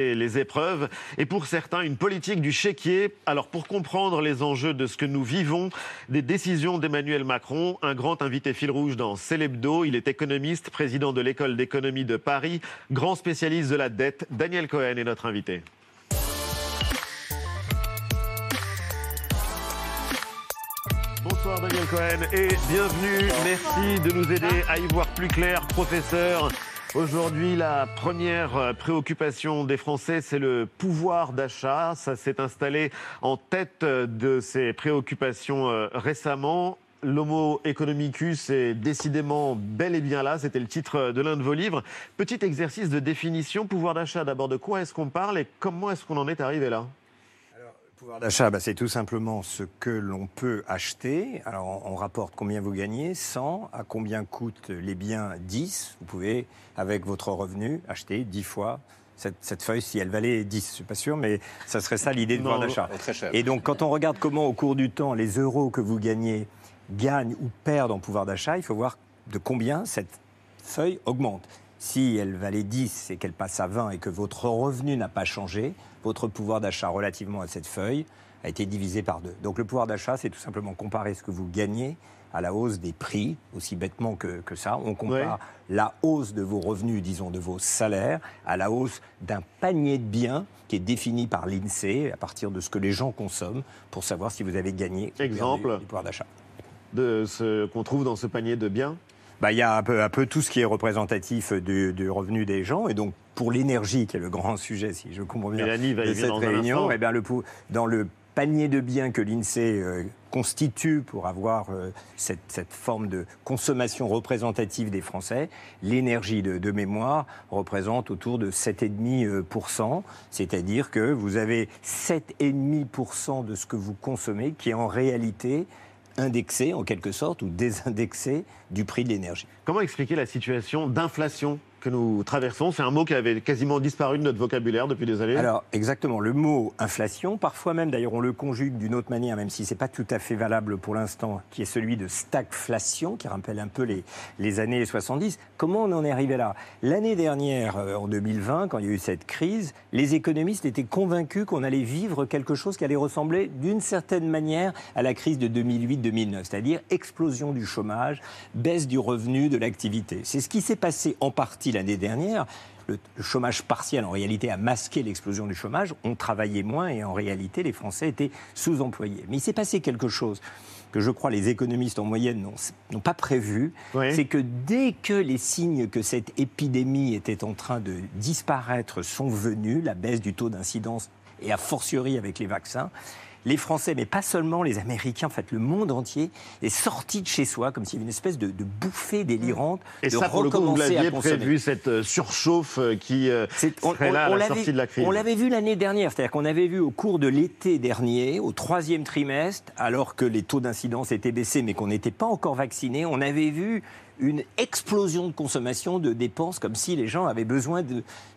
les épreuves et pour certains une politique du chéquier. Alors pour comprendre les enjeux de ce que nous vivons, des décisions d'Emmanuel Macron, un grand invité fil rouge dans Célébdo, il est économiste, président de l'école d'économie de Paris, grand spécialiste de la dette. Daniel Cohen est notre invité. Bonsoir Daniel Cohen et bienvenue. Merci de nous aider à y voir plus clair, professeur. Aujourd'hui, la première euh, préoccupation des Français, c'est le pouvoir d'achat. Ça s'est installé en tête euh, de ces préoccupations euh, récemment. L'homo economicus est décidément bel et bien là, c'était le titre de l'un de vos livres. Petit exercice de définition, pouvoir d'achat, d'abord de quoi est-ce qu'on parle et comment est-ce qu'on en est arrivé là? Pouvoir d'achat, bah, c'est tout simplement ce que l'on peut acheter. Alors, on, rapporte combien vous gagnez 100, à combien coûtent les biens 10. Vous pouvez, avec votre revenu, acheter 10 fois cette, feuille si elle valait 10. Je ne suis pas sûr, mais ça serait ça l'idée de pouvoir d'achat. Et donc, quand on regarde comment, au cours du temps, les euros que vous gagnez gagnent ou perdent en pouvoir d'achat, il faut voir de combien cette feuille augmente. Si elle valait 10 et qu'elle passe à 20 et que votre revenu n'a pas changé, votre pouvoir d'achat relativement à cette feuille a été divisé par deux. Donc le pouvoir d'achat, c'est tout simplement comparer ce que vous gagnez à la hausse des prix, aussi bêtement que, ça. On compare la hausse de vos revenus, disons, de vos salaires, à la hausse d'un panier de biens qui est défini par l'INSEE à partir de ce que les gens consomment pour savoir si vous avez gagné Exemple du pouvoir d'achat. De ce qu'on trouve dans ce panier de biens bah, il y a un peu, un peu tout ce qui est représentatif du, revenu des gens. Et donc, pour l'énergie, qui est le grand sujet, si je comprends bien, de cette réunion, eh bien, le, dans le panier de biens que l'INSEE euh, constitue pour avoir euh, cette, cette, forme de consommation représentative des Français, l'énergie de, de, mémoire représente autour de 7,5%, c'est-à-dire que vous avez 7,5% de ce que vous consommez qui est en réalité indexé en quelque sorte ou désindexé du prix de l'énergie. Comment expliquer la situation d'inflation? Que nous traversons. C'est un mot qui avait quasiment disparu de notre vocabulaire depuis des années. Alors, exactement. Le mot inflation, parfois même, d'ailleurs, on le conjugue d'une autre manière, même si ce n'est pas tout à fait valable pour l'instant, qui est celui de stagflation, qui rappelle un peu les, les années 70. Comment on en est arrivé là? L'année dernière, euh, en 2020, quand il y a eu cette crise, les économistes étaient convaincus qu'on allait vivre quelque chose qui allait ressembler d'une certaine manière à la crise de 2008-2009, c'est-à-dire explosion du chômage, baisse du revenu, de l'activité. C'est ce qui s'est passé en partie l'année dernière, le chômage partiel, en réalité, a masqué l'explosion du chômage. On travaillait moins et en réalité, les Français étaient sous-employés. Mais il s'est passé quelque chose que je crois les économistes en moyenne n'ont pas prévu, c'est que dès que les signes que cette épidémie était en train de disparaître sont venus, la baisse du taux d'incidence et a fortiori avec les vaccins, les Français, mais pas seulement les Américains, en fait, le monde entier est sorti de chez soi comme s'il y avait une espèce de, bouffée délirante. Et de ça, pour le coup, vous l'aviez prévu, cette euh, surchauffe euh, qui euh, serait là à la sortie de la crise On l'avait vu l'année dernière, c'est-à-dire qu'on avait vu au cours de l'été dernier, au troisième trimestre, alors que les taux d'incidence étaient baissés, mais qu'on n'était pas encore vacciné, on avait vu une explosion de consommation, de dépenses, comme si les gens avaient besoin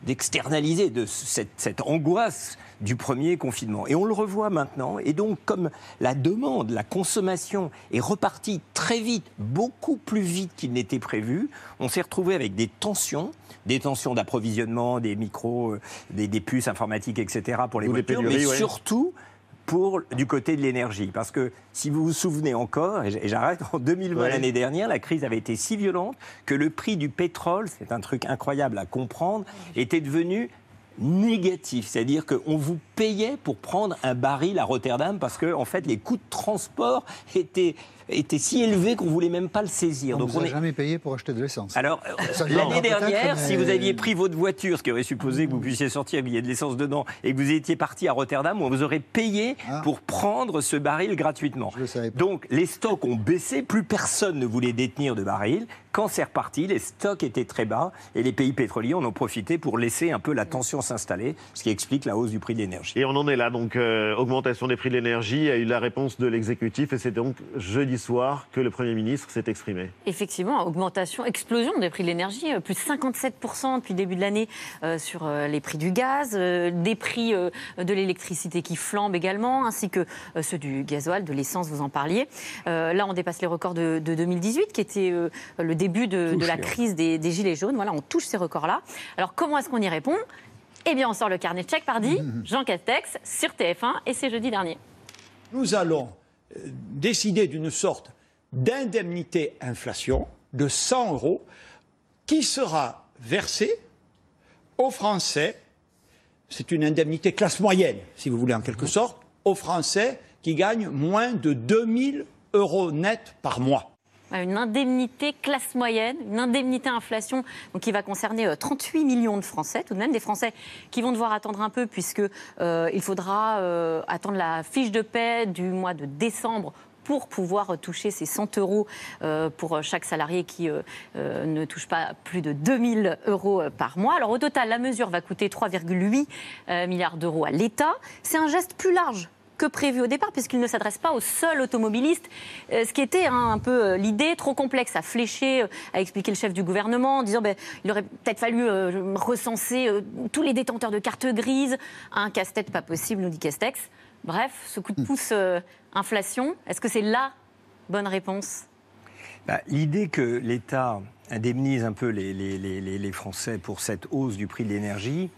d'externaliser de, cette, cette, angoisse du premier confinement. Et on le revoit maintenant. Et donc, comme la demande, la consommation est repartie très vite, beaucoup plus vite qu'il n'était prévu, on s'est retrouvé avec des tensions, des tensions d'approvisionnement, des micros, euh, des, puces informatiques, etc. pour les voitures, mais surtout pour du côté de l'énergie. Parce que si vous vous souvenez encore, et j'arrête, en 2020, l'année dernière, la crise avait été si violente que le prix du pétrole, c'est un truc incroyable à comprendre, était devenu négatif, c'est-à-dire qu'on vous payait pour prendre un baril à Rotterdam parce que en fait les coûts de transport étaient était si élevé qu'on voulait même pas le saisir. On Donc on jamais payé pour acheter de l'essence. Alors euh, l'année dernière, si vous aviez pris votre voiture, ce qui aurait supposé que vous puissiez sortir, il y ait de l'essence dedans, et que vous étiez parti à Rotterdam, on vous aurait payé ah. pour prendre ce baril gratuitement. Donc les stocks ont baissé, plus personne ne voulait détenir de baril. Quand c'est reparti, les stocks étaient très bas et les pays pétroliers en ont profité pour laisser un peu la tension s'installer, ce qui explique la hausse du prix de l'énergie. Et on en est là, donc euh, augmentation des prix de l'énergie, il y a eu la réponse de l'exécutif et c'est donc jeudi soir que le Premier ministre s'est exprimé. Effectivement, augmentation, explosion des prix de l'énergie, euh, plus de 57% depuis le début de l'année euh, sur euh, les prix du gaz, des prix de l'électricité qui flambent également, ainsi que ceux du gasoil, de l'essence, vous en parliez. là, on dépasse les records de, 2018, qui était le début de, la crise des, des Gilets jaunes. Voilà, on touche ces records-là. Alors, comment est-ce qu'on y répond? Eh bien, on sort le carnet de chèques, pardi, Jean Castex, sur TF1, et c'est jeudi dernier. Nous allons décider d'une sorte d'indemnité inflation de 100 euros qui sera versée aux Français. C'est une indemnité classe moyenne, si vous voulez, en quelque sorte, aux Français qui gagnent moins de 2000 euros net par mois une indemnité classe moyenne, une indemnité inflation donc qui va concerner 38 euh, millions de Français, tout de même des Français qui vont devoir attendre un peu puisque euh, il faudra euh, attendre la fiche de paie du mois de décembre pour pouvoir toucher ces 100 euros pour chaque salarié qui ne touche pas plus de 2000 euros par mois. Alors au total, la mesure va coûter 3,8 milliards d'euros à l'État. C'est un geste plus large que prévu au départ, puisqu'il ne s'adresse pas aux seuls automobilistes, euh, ce qui était hein, un peu euh, l'idée, trop complexe à flécher, à euh, expliquer le chef du gouvernement, en disant ben, il aurait peut-être fallu recenser tous les détenteurs de cartes grises. Un casse-tête pas possible, nous dit Castex. Bref, ce coup de hmm. pouce inflation, est-ce que c'est la bonne réponse? Bah, L'idée que l'État indemnise un peu les, les, les, les, Français pour cette hausse du prix de l'énergie,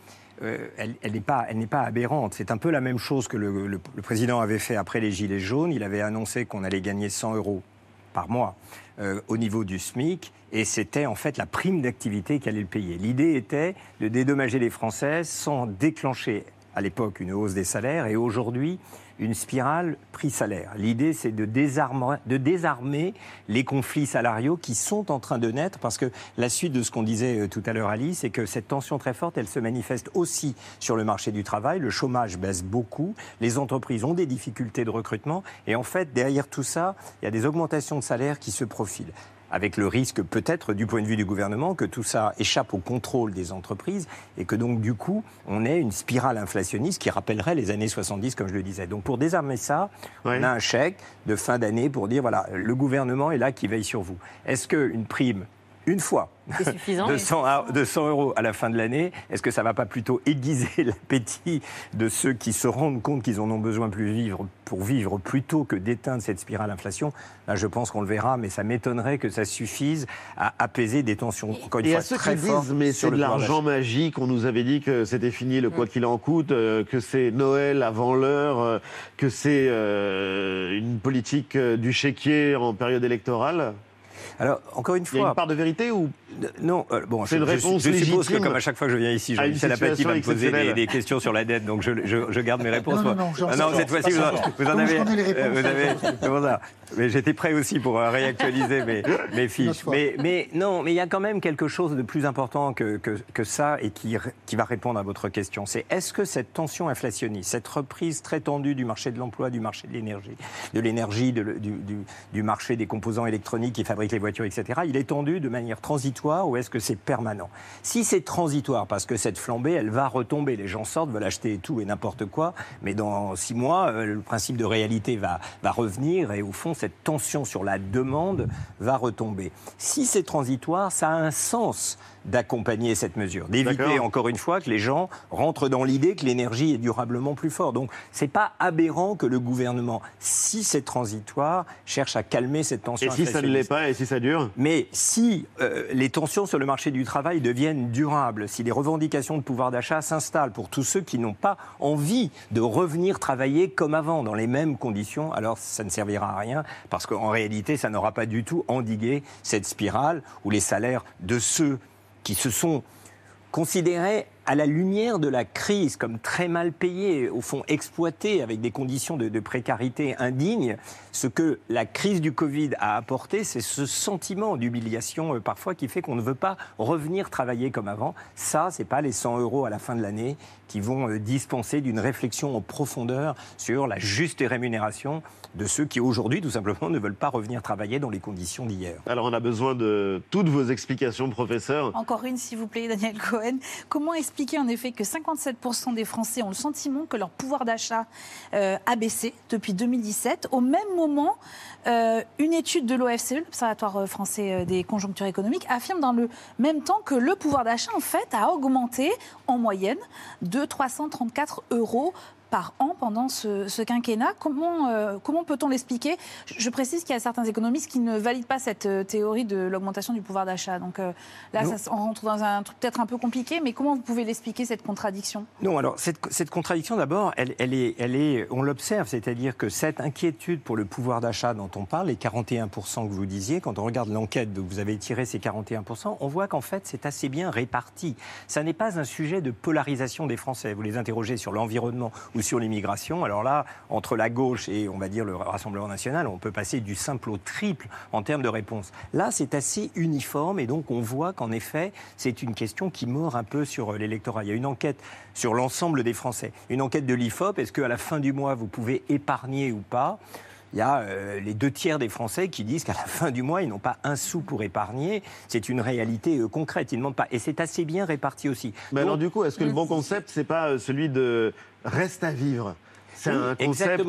euh, elle, n'est pas, aberrante. C'est un peu la même chose que le, président avait fait après les Gilets jaunes. Il avait annoncé qu'on allait gagner 100 euros par mois euh, au niveau du SMIC, et c'était en fait la prime d'activité qui allait le payer. L'idée était de dédommager les Français sans déclencher à l'époque une hausse des salaires, et aujourd'hui une spirale prix-salaire. L'idée, c'est de désarmer, de désarmer les conflits salariaux qui sont en train de naître, parce que la suite de ce qu'on disait euh, tout à l'heure, Ali, c'est que cette tension très forte, elle se manifeste aussi sur le marché du travail. Le chômage baisse beaucoup, les entreprises ont des difficultés de recrutement, et en fait, derrière tout ça, il y a des augmentations de salaire qui se profilent avec le risque peut-être du point de vue du gouvernement que tout ça échappe au contrôle des entreprises et que donc du coup on ait une spirale inflationniste qui rappellerait les années 70 comme je le disais. Donc pour désarmer ça, on a un chèque de fin d'année pour dire voilà, le gouvernement est là qui veille sur vous. Est-ce qu'une prime une fois. De 100, de 100 euros à la fin de l'année, est-ce que ça ne va pas plutôt aiguiser l'appétit de ceux qui se rendent compte qu'ils en ont besoin plus vivre, pour vivre plutôt que d'éteindre cette spirale inflation? Là, je pense qu'on le verra, mais ça m'étonnerait que ça suffise à apaiser des tensions, encore une fois, très fortes. mais c'est de l'argent magique, on nous avait dit que c'était fini le quoi mm. qu'il en coûte, euh, que c'est Noël avant l'heure, euh, que c'est euh, une politique du chéquier en période électorale alors, encore une fois. Il y a une part de vérité ou Non, euh, bon, c'est une réponse je, je suppose que comme à chaque fois que je viens ici, Jean-Michel Apathy va me poser des, questions sur la dette, donc je, je garde mes réponses. Non, non, non, non cette fois-ci, vous, en avez. Euh, vous avez c'est pour ça. Mais j'étais prêt aussi pour réactualiser mes, mes fiches. Mais, mais, non, mais il y a quand même quelque chose de plus important que, que, que ça et qui, qui va répondre à votre question. C'est est-ce que cette tension inflationniste, cette reprise très tendue du marché de l'emploi, du marché de l'énergie, de l'énergie, du, du, du marché des composants électroniques qui fabriquent les etc., il est tendu de manière transitoire ou est-ce que c'est permanent? Si c'est transitoire, parce que cette flambée, elle va retomber, les gens sortent, veulent acheter tout et n'importe quoi, mais dans six mois, euh, le principe de réalité va, va revenir et au fond, cette tension sur la demande va retomber. Si c'est transitoire, ça a un sens d'accompagner cette mesure, d'éviter encore une fois que les gens rentrent dans l'idée que l'énergie est durablement plus forte. Donc c'est pas aberrant que le gouvernement, si c'est transitoire, cherche à calmer cette tension. Et si ça ne l'est pas et si ça dure? Mais si euh, les tensions sur le marché du travail deviennent durables, si les revendications de pouvoir d'achat s'installent pour tous ceux qui n'ont pas envie de revenir travailler comme avant dans les mêmes conditions, alors ça ne servira à rien parce qu'en réalité ça n'aura pas du tout endigué cette spirale où les salaires de ceux qui se sont considérés à la lumière de la crise comme très mal payés, au fond exploités avec des conditions de, précarité indignes, ce que la crise du Covid a apporté, c'est ce sentiment d'humiliation euh, parfois qui fait qu'on ne veut pas revenir travailler comme avant. Ça, c'est pas les 100 euros à la fin de l'année qui vont euh, dispenser d'une réflexion en profondeur sur la juste rémunération de ceux qui aujourd'hui, tout simplement, ne veulent pas revenir travailler dans les conditions d'hier. Alors, on a besoin de toutes vos explications, professeur. Encore une, s'il vous plaît, Daniel Cohen. Comment expliquer en effet que 57% des Français ont le sentiment que leur pouvoir d'achat euh, a baissé depuis 2017 Au même moment, euh, une étude de l'OFCE, l'Observatoire français des conjonctures économiques, affirme dans le même temps que le pouvoir d'achat, en fait, a augmenté en moyenne de 334 euros par an pendant ce, quinquennat. Comment, euh, comment peut-on l'expliquer? Je, précise qu'il y a certains économistes qui ne valident pas cette euh, théorie de l'augmentation du pouvoir d'achat. Donc euh, là, ça, on rentre dans un truc peut-être un peu compliqué, mais comment vous pouvez l'expliquer, cette contradiction? Non, alors cette, cette contradiction, d'abord, elle, elle, est, elle est, on l'observe, c'est-à-dire que cette inquiétude pour le pouvoir d'achat dont on parle, les 41% que vous disiez, quand on regarde l'enquête que vous avez tiré ces 41%, on voit qu'en fait, c'est assez bien réparti. Ça n'est pas un sujet de polarisation des Français. Vous les interrogez sur l'environnement ou sur l'immigration. Alors là, entre la gauche et, on va dire, le Rassemblement national, on peut passer du simple au triple en termes de réponse. Là, c'est assez uniforme et donc on voit qu'en effet, c'est une question qui mord un peu sur l'électorat. Il y a une enquête sur l'ensemble des Français. Une enquête de l'IFOP, est-ce qu'à la fin du mois, vous pouvez épargner ou pas? Il y a euh, les deux tiers des Français qui disent qu'à la fin du mois, ils n'ont pas un sou pour épargner. C'est une réalité euh, concrète. Ils ne demandent pas. Et c'est assez bien réparti aussi. Mais alors, du coup, est-ce que le bon concept, c'est pas euh, celui de reste à vivre? C'est un concept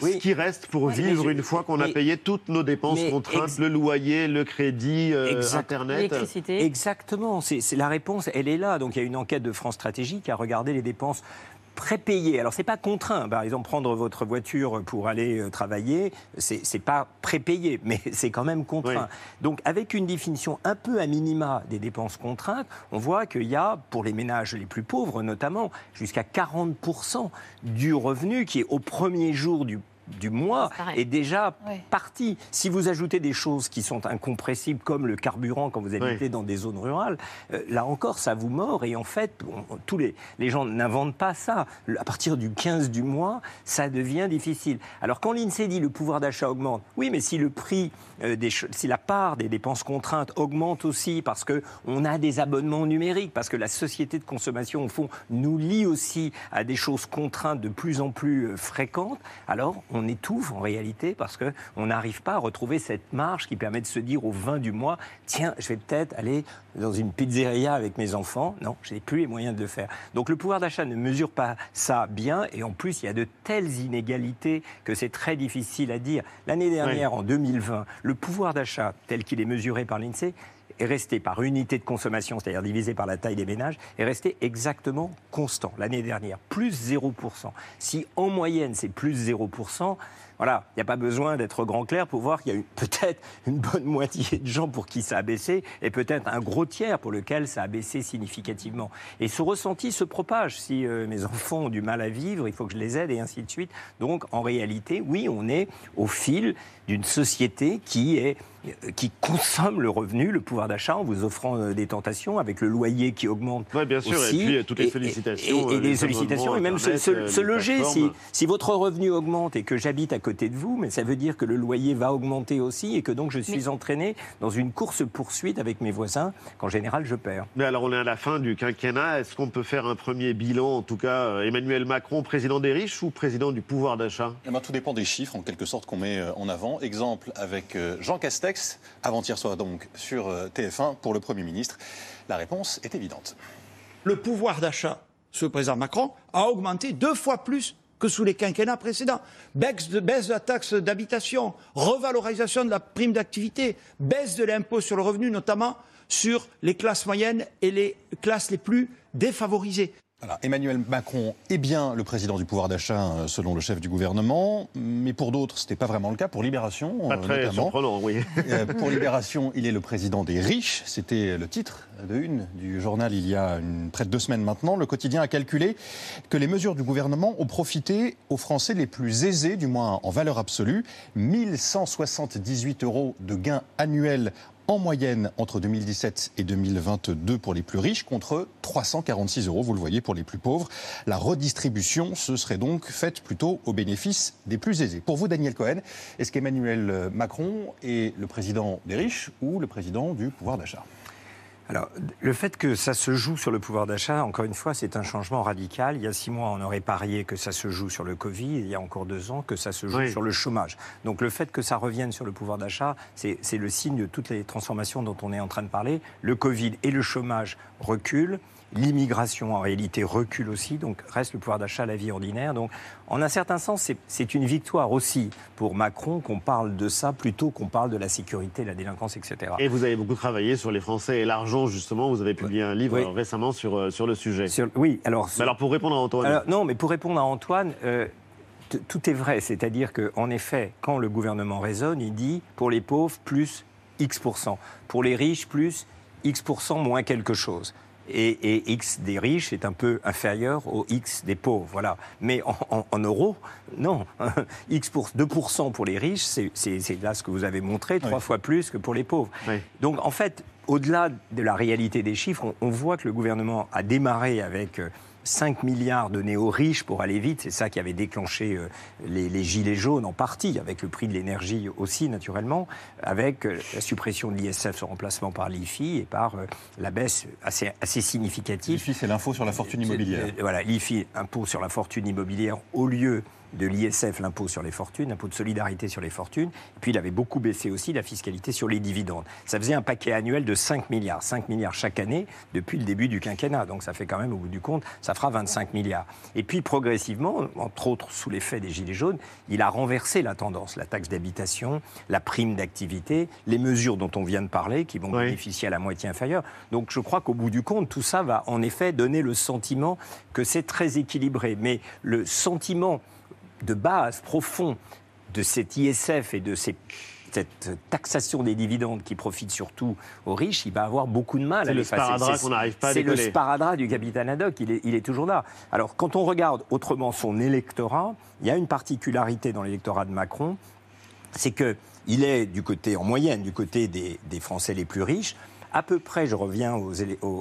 ce qui reste pour vivre une fois qu'on a payé toutes nos dépenses contraintes, le loyer, le crédit, Internet. L'électricité. Exactement. C'est la réponse, elle est là. Donc il y a une enquête de France Stratégie qui a regardé les dépenses prépayé. Alors, c'est pas contraint. Par exemple, prendre votre voiture pour aller euh, travailler, c'est pas prépayé, mais c'est quand même contraint. Donc, avec une définition un peu à minima des dépenses contraintes, on voit qu'il y a, pour les ménages les plus pauvres notamment, jusqu'à 40% du revenu qui est au premier jour du du mois est déjà parti. Si vous ajoutez des choses qui sont incompressibles, comme le carburant quand vous habitez dans des zones rurales, euh, là encore, ça vous mord. Et en fait, tous les, les gens n'inventent pas ça. À partir du 15 du mois, ça devient difficile. Alors quand l'INSEE dit le pouvoir d'achat augmente, oui, mais si le prix, euh, des, si la part des dépenses contraintes augmente aussi parce qu'on a des abonnements numériques, parce que la société de consommation, au fond, nous lie aussi à des choses contraintes de plus en plus euh, fréquentes, alors on on étouffe en réalité parce qu'on n'arrive pas à retrouver cette marge qui permet de se dire au 20 du mois, tiens, je vais peut-être aller dans une pizzeria avec mes enfants. Non, je n'ai plus les moyens de le faire. Donc le pouvoir d'achat ne mesure pas ça bien et en plus il y a de telles inégalités que c'est très difficile à dire. L'année dernière, en 2020, le pouvoir d'achat tel qu'il est mesuré par l'INSEE est resté par unité de consommation, c'est-à-dire divisé par la taille des ménages, est resté exactement constant l'année dernière, plus 0%. Si en moyenne c'est plus 0%, voilà, il n'y a pas besoin d'être grand clair pour voir qu'il y a peut-être une bonne moitié de gens pour qui ça a baissé et peut-être un gros tiers pour lequel ça a baissé significativement. Et ce ressenti se propage. Si euh, mes enfants ont du mal à vivre, il faut que je les aide et ainsi de suite. Donc en réalité, oui, on est au fil d'une société qui est euh, qui consomme le revenu, le pouvoir d'achat, en vous offrant euh, des tentations, avec le loyer qui augmente. Oui, bien sûr, aussi, et puis toutes les sollicitations. Et, et, des sollicitations, et même se, loger. Si, si, votre revenu augmente et que j'habite à côté de vous, mais ça veut dire que le loyer va augmenter aussi et que donc je suis entraîné dans une course-poursuite avec mes voisins, qu'en général je perds. Mais alors on est à la fin du quinquennat, est-ce qu'on peut faire un premier bilan, en tout cas euh, Emmanuel Macron, président des riches ou président du pouvoir d'achat? Eh ben, Tout dépend des chiffres, en quelque sorte, qu'on met en avant. Exemple avec Jean Castex avant-hier soir donc, sur euh, TF1 pour le Premier ministre La réponse est évidente. Le pouvoir d'achat sous le président Macron a augmenté deux fois plus que sous les quinquennats précédents. Baisse de, la taxe d'habitation, revalorisation de la prime d'activité, baisse de l'impôt sur le revenu, notamment sur les classes moyennes et les classes les plus défavorisées. Emmanuel Macron est bien le président du pouvoir d'achat, euh, selon le chef du gouvernement, mais pour d'autres, ce n'était pas vraiment le cas. Pour Libération, pas très notamment. oui. Euh, pour Libération, il est le président des riches. C'était le titre de une du journal il y a une, près de deux semaines maintenant. Le quotidien a calculé que les mesures du gouvernement ont profité aux Français les plus aisés, du moins en valeur absolue. 1178 euros de gains annuels en moyenne entre 2017 et 2022 pour les plus riches contre 346 euros, vous le voyez, pour les plus pauvres. La redistribution se serait donc faite plutôt au bénéfice des plus aisés. Pour vous, Daniel Cohen, est-ce qu'Emmanuel Macron est le président des riches ou le président du pouvoir d'achat? Alors, le fait que ça se joue sur le pouvoir d'achat, encore une fois, c'est un changement radical. Il y a six mois, on aurait parié que ça se joue sur le Covid. Il y a encore deux ans, que ça se joue sur le chômage. Donc, le fait que ça revienne sur le pouvoir d'achat, c'est le signe de toutes les transformations dont on est en train de parler. Le Covid et le chômage reculent L'immigration, en réalité, recule aussi, donc reste le pouvoir d'achat à la vie ordinaire. Donc, en un certain sens, c'est une victoire aussi pour Macron qu'on parle de ça plutôt qu'on parle de la sécurité, la délinquance, etc. Et vous avez beaucoup travaillé sur les Français et l'argent, justement. Vous avez publié un livre récemment sur, euh, sur le sujet. oui, alors. alors, pour répondre à Antoine. non, mais pour répondre à Antoine. Euh, tout est vrai, c'est-à-dire qu'en effet, quand le gouvernement raisonne, il dit pour les pauvres plus X%, pour les riches plus X% moins quelque chose et, X des riches est un peu inférieur au X des pauvres. Voilà. Mais en, euros, non. X pour 2% pour les riches, c'est là ce que vous avez montré, trois fois plus que pour les pauvres. Donc en fait, au-delà de la réalité des chiffres, on, voit que le gouvernement a démarré avec euh, 5 milliards donnés aux riches pour aller vite. C'est ça qui avait déclenché euh, les, gilets jaunes en partie, avec le prix de l'énergie aussi naturellement, avec euh, la suppression de l'ISF, son remplacement par l'IFI et par euh, la baisse assez, assez significative. L'IFI, c'est l'info sur la fortune immobilière. Voilà, l'IFI, impôt sur la fortune immobilière, au lieu de l'ISF, l'impôt sur les fortunes, l'impôt de solidarité sur les fortunes. Et puis il avait beaucoup baissé aussi la fiscalité sur les dividendes. Ça faisait un paquet annuel de 5 milliards. 5 milliards chaque année depuis le début du quinquennat. Donc ça fait quand même, au bout du compte, ça fera 25 milliards. Et puis progressivement, entre autres sous l'effet des Gilets jaunes, il a renversé la tendance. La taxe d'habitation, la prime d'activité, les mesures dont on vient de parler qui vont bénéficier à la moitié inférieure. Donc je crois qu'au bout du compte, tout ça va en effet donner le sentiment que c'est très équilibré. Mais le sentiment de base, profond, de cet ISF et de cette taxation des dividendes qui profite surtout aux riches, il va avoir beaucoup de mal à le sparadrap qu'on n'arrive pas à C'est le sparadrap du capitaine Haddock, il est, il est toujours là. Alors, quand on regarde autrement son électorat, il y a une particularité dans l'électorat de Macron, c'est qu'il est du côté, en moyenne, du côté des, Français les plus riches, à peu près, je reviens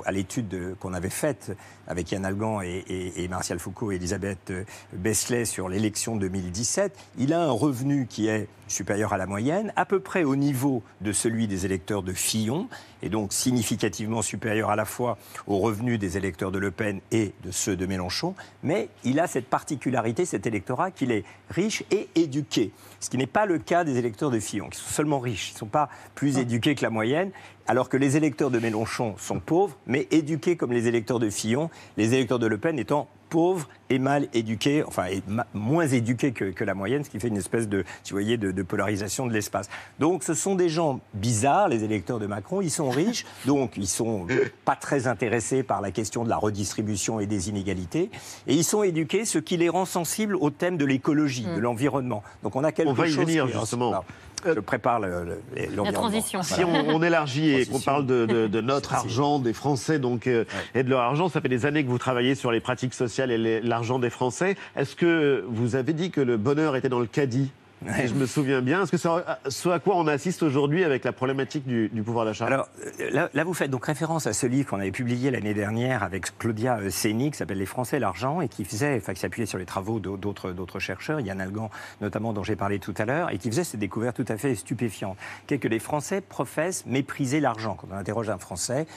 à l'étude qu'on avait faite avec Yann Algan et, Martial Foucault et Elisabeth Besselet sur l'élection 2017, il a un revenu qui est supérieur à la moyenne, à peu près au niveau de celui des électeurs de Fillon, et donc significativement supérieur à la fois aux revenus des électeurs de Le Pen et de ceux de Mélenchon, mais il a cette particularité, cet électorat, qu'il est riche et éduqué, ce qui n'est pas le cas des électeurs de Fillon, qui sont seulement riches, ils ne sont pas plus ah. éduqués que la moyenne, alors que les électeurs de Mélenchon sont pauvres, mais éduqués comme les électeurs de Fillon, les électeurs de Le Pen étant pauvres et mal éduqués, enfin moins éduqués que, la moyenne, ce qui fait une espèce de, tu voyez, de, polarisation de l'espace. Donc ce sont des gens bizarres, les électeurs de Macron, ils sont riches, donc ils sont pas très intéressés par la question de la redistribution et des inégalités, et ils sont éduqués, ce qui les rend sensibles au thème de l'écologie, de mm. l'environnement. Donc on a quelque chose... On va y venir justement. Je prépare le, la transition. Si on, élargit et qu'on parle de, notre argent, des Français donc, euh, et de leur argent, ça fait des années que vous travaillez sur les pratiques sociales et l'argent des Français. Est-ce que vous avez dit que le bonheur était dans le caddie? Je me souviens bien. Est-ce que c'est ce à quoi on assiste aujourd'hui avec la problématique du, pouvoir d'achat? Alors là, là, vous faites donc référence à ce livre qu'on avait publié l'année dernière avec Claudia Séni, qui s'appelle Les Français l'argent, et qui faisait, enfin, qui s'appuyait sur les travaux d'autres, d'autres chercheurs, Yann Algan notamment, dont j'ai parlé tout à l'heure, et qui faisait ces découvertes tout à fait stupéfiantes, qu'est que les Français professent mépriser l'argent? Quand on interroge un Français,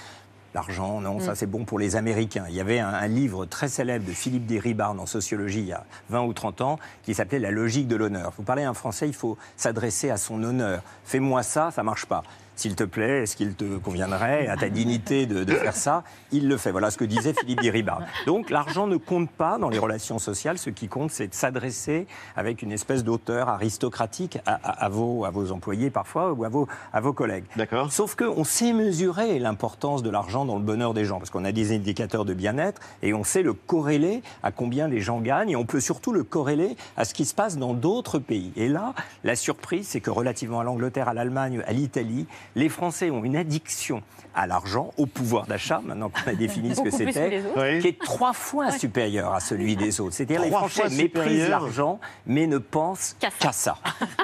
L'argent, non, ça mm. c'est bon pour les Américains. Il y avait un, livre très célèbre de Philippe Desribarnes en sociologie il y a 20 ou 30 ans qui s'appelait La logique de l'honneur. Vous parlez un Français, il faut s'adresser à son honneur. Fais-moi ça, ça marche pas s'il te plaît, est-ce qu'il te conviendrait à ta dignité de, faire ça Il le fait. Voilà ce que disait Philippe Diribard. Donc l'argent ne compte pas dans les relations sociales. Ce qui compte, c'est de s'adresser avec une espèce d'auteur aristocratique à, vos, à vos employés parfois ou à vos, à vos collègues. D'accord. Sauf qu'on sait mesurer l'importance de l'argent dans le bonheur des gens, parce qu'on a des indicateurs de bien-être et on sait le corréler à combien les gens gagnent et on peut surtout le corréler à ce qui se passe dans d'autres pays. Et là, la surprise, c'est que relativement à l'Angleterre, à l'Allemagne, à l'Italie, les Français ont une addiction à l'argent, au pouvoir d'achat, maintenant qu'on a défini ce que c'était, qui est trois fois supérieur à celui des autres. C'est-à-dire les Français méprisent l'argent, mais ne pensent qu'à ça.